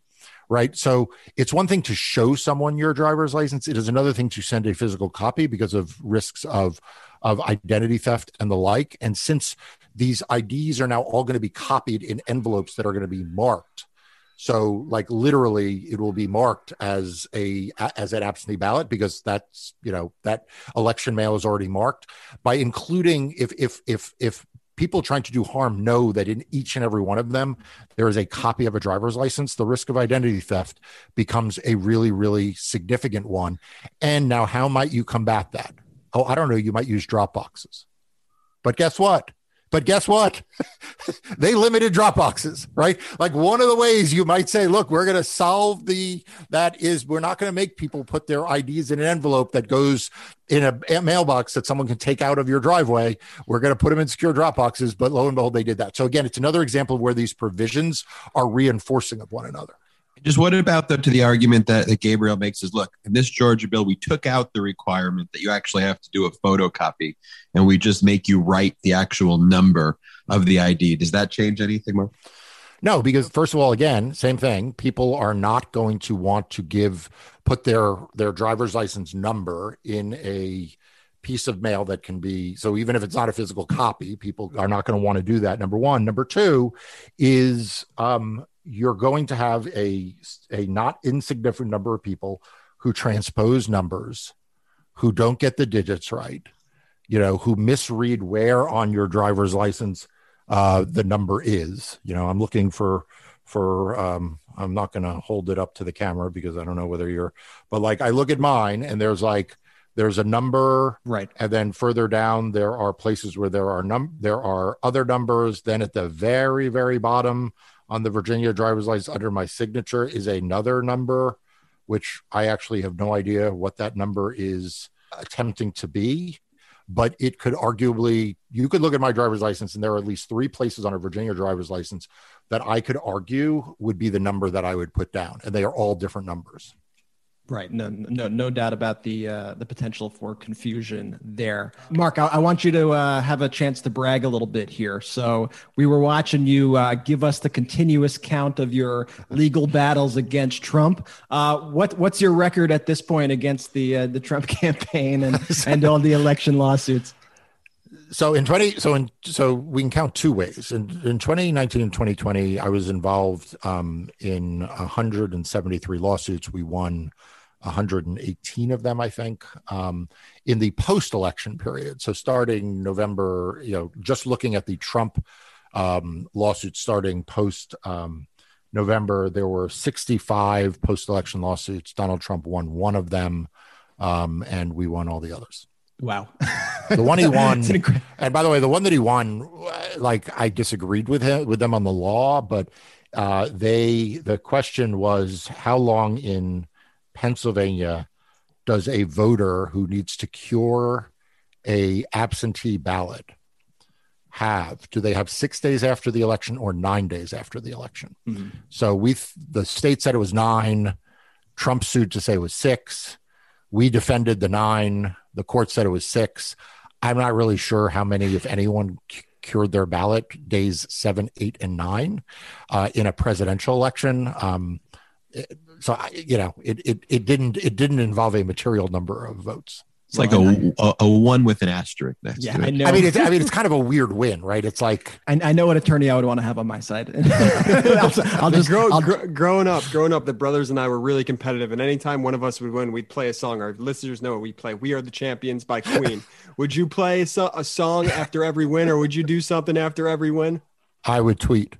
right? So it's one thing to show someone your driver's license. It is another thing to send a physical copy because of risks of of identity theft and the like. And since these ids are now all going to be copied in envelopes that are going to be marked so, like literally, it will be marked as a as an absentee ballot because that's you know that election mail is already marked. By including if if if if people trying to do harm know that in each and every one of them there is a copy of a driver's license. The risk of identity theft becomes a really really significant one. And now how might you combat that? Oh i don't know. You might use drop boxes but guess what but guess what? they limited drop boxes, right? Like one of the ways you might say, look, we're going to solve the that is we're not going to make people put their IDs in an envelope that goes in a, mailbox that someone can take out of your driveway. We're going to put them in secure drop boxes, but lo and behold, they did that. So again, it's another example of where these provisions are reinforcing of one another. Just what about the to the argument that, that Gabriel makes is look, in this Georgia bill, we took out the requirement that you actually have to do a photocopy and we just make you write the actual number of the ID. Does that change anything, Marc? No, because first of all, again, same thing. People are not going to want to give put their their driver's license number in a piece of mail that can be so even if it's not a physical copy people are not going to want to do that number one number two is um, you're going to have a a not insignificant number of people who transpose numbers who don't get the digits right you know who misread where on your driver's license uh, the number is. You know i'm looking for for um, i'm not going to hold it up to the camera because i don't know whether you're but like i look at mine and there's like there's a number right. and then further down there are places where there are num there are other numbers then at the very very bottom on the Virginia driver's license under my signature is another number, which I actually have no idea what that number is attempting to be. But it could arguably, you could look at my driver's license, and there are at least three places on a Virginia driver's license that I could argue would be the number that I would put down. And they are all different numbers. Right. No, no, no doubt about the uh, the potential for confusion there. Marc, I, I want you to uh, have a chance to brag a little bit here. So we were watching you uh, give us the continuous count of your legal battles against Trump. Uh, what what's your record at this point against the uh, the Trump campaign and and all the election lawsuits? so in 20 so in so we can count two ways in, in 2019 and 2020 i was involved um, in 173 lawsuits we won 118 of them i think um, in the post-election period. So starting november you know just looking at the trump um, lawsuits starting post um, november there were 65 post-election lawsuits. Donald trump won one of them um, and we won all the others. Wow. the one he won, incre- and by the way, the one that he won, like I disagreed with him with them on the law, but uh, they the question was how long in Pennsylvania does a voter who needs to cure a absentee ballot have? Do they have six days after the election or nine days after the election? Mm-hmm. So we the state said it was nine. Trump sued to say it was six. We defended the nine the court said it was six. I'm not really sure how many, if anyone, c- cured their ballot days seven, eight, and nine uh, in a presidential election. Um, so I, you know, it, it it didn't it didn't involve a material number of votes. It's like a, a, a one with an asterisk next yeah, to it. I know. I mean, it's I mean, it's kind of a weird win, right? It's like I, I know what attorney I would want to have on my side. I'll, I'll just grow, I'll, gr- growing up, growing up, the brothers and I were really competitive, and anytime one of us would win, we'd play a song. Our listeners know we play "We Are the Champions" by Queen. would you play so- a song after every win, or would you do something after every win? I would tweet.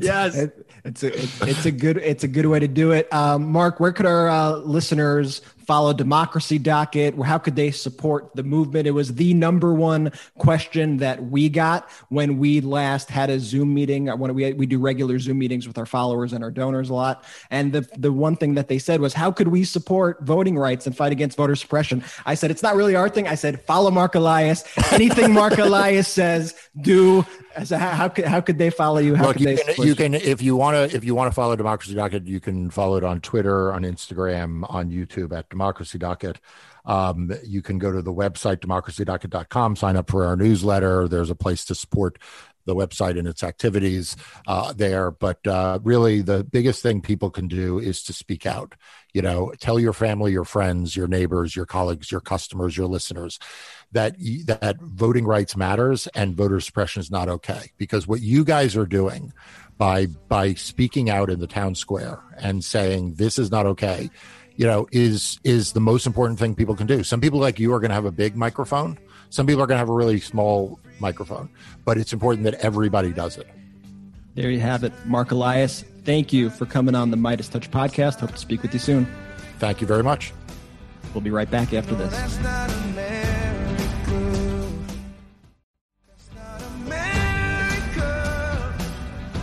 yes, it, it's a it's, a good it's a good way to do it. Um, Marc, where could our uh, listeners follow Democracy Docket? How could they support the movement? It was the number one question that we got when we last had a Zoom meeting. Uh, when we we do regular Zoom meetings with our followers and our donors a lot, and the the one thing that they said was, how could we support voting rights and fight against voter suppression? I said it's not really our thing. I said follow Marc Elias. Anything Marc Elias says, do. So how, how could how could they follow you? How Look, you can, you can if you want to if you want to follow Democracy Docket, you can follow it on Twitter, on Instagram, on YouTube at Democracy Docket. Um, you can go to the website democracydocket.com, sign up for our newsletter. There's a place to support the website and its activities uh, there. But uh, really, the biggest thing people can do is to speak out. You know, tell your family, your friends, your neighbors, your colleagues, your customers, your listeners that that voting rights matters and voter suppression is not okay. Because what you guys are doing by by speaking out in the town square and saying this is not okay you know is is the most important thing people can do. Some people like you are going to have a big microphone. Some people are going to have a really small microphone but it's important that everybody does it. There you have it. Marc Elias thank you for coming on the MeidasTouch podcast. Hope to speak with you soon. Thank you very much. We'll be right back after this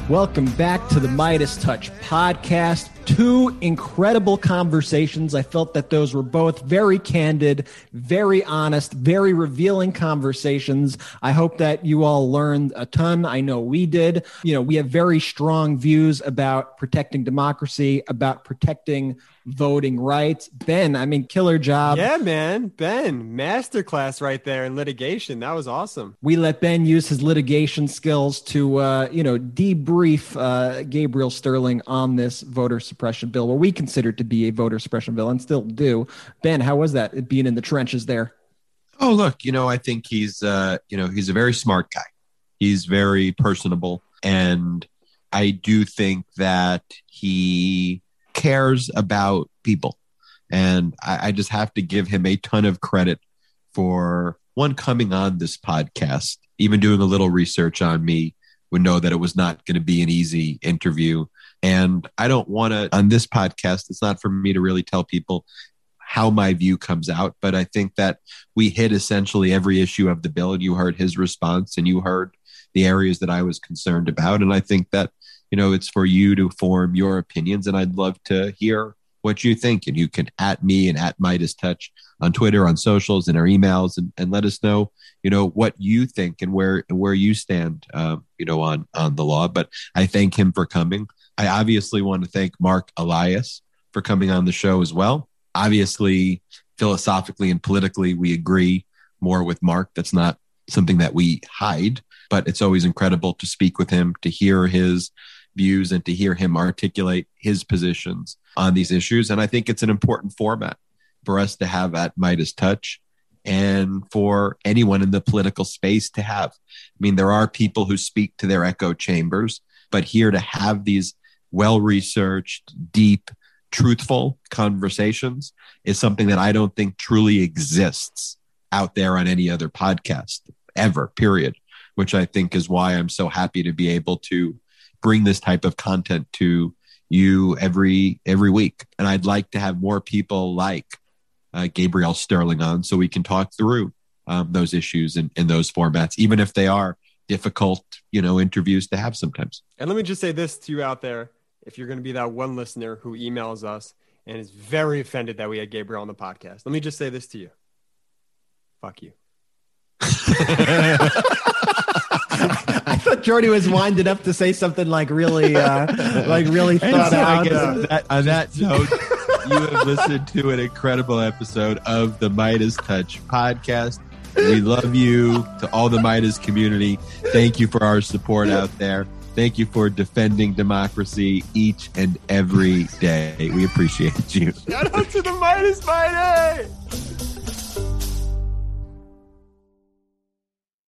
Welcome back to the MeidasTouch podcast. Two incredible conversations. I felt that those were both very candid, very honest, very revealing conversations. I hope that you all learned a ton. I know we did. You know, we have very strong views about protecting democracy, about protecting voting rights. Ben, I mean, killer job. Yeah, man. Ben, masterclass right there in litigation. That was awesome. We let Ben use his litigation skills to, uh, you know, debrief uh, Gabriel Sterling on this voter suppression bill, what we consider to be a voter suppression bill and still do. Ben, how was that being in the trenches there? Oh, look, you know, I think he's, uh, you know, he's a very smart guy. He's very personable. And I do think that he cares about people. And I, I, just have to give him a ton of credit for one coming on this podcast, even doing a little research on me, would know that it was not going to be an easy interview. And I don't want to, on this podcast, it's not for me to really tell people how my view comes out, but I think that we hit essentially every issue of the bill. And you heard his response and you heard the areas that I was concerned about. And I think that you know, it's for you to form your opinions. And I'd love to hear what you think. And you can at me and at MeidasTouch on Twitter, on socials, and our emails, and, and let us know, you know, what you think and where where you stand, um, you know, on on the law. But I thank him for coming. I obviously want to thank Marc Elias for coming on the show as well. Obviously, philosophically and politically, we agree more with Marc. That's not something that we hide, but it's always incredible to speak with him, to hear his views and to hear him articulate his positions on these issues. And I think it's an important format for us to have at MeidasTouch and for anyone in the political space to have. I mean, there are people who speak to their echo chambers, but here to have these well researched, deep, truthful conversations is something that I don't think truly exists out there on any other podcast ever, period. Which I think is why I'm so happy to be able to bring this type of content to you every every week. And I'd like to have more people like uh, Gabriel Sterling on so we can talk through um, those issues in, in those formats, even if they are difficult, you know, interviews to have sometimes. And let me just say this to you out there: if you're going to be that one listener who emails us and is very offended that we had Gabriel on the podcast, let me just say this to you: fuck you. I thought Jordy was winding up to say something like really, uh, like really thought so I out. guess uh, on that, on that note, you have listened to an incredible episode of the MeidasTouch podcast. We love you to all the Meidas community. Thank you for our support out there. Thank you for defending democracy each and every day. We appreciate you. Shout out to the Meidas Mighty!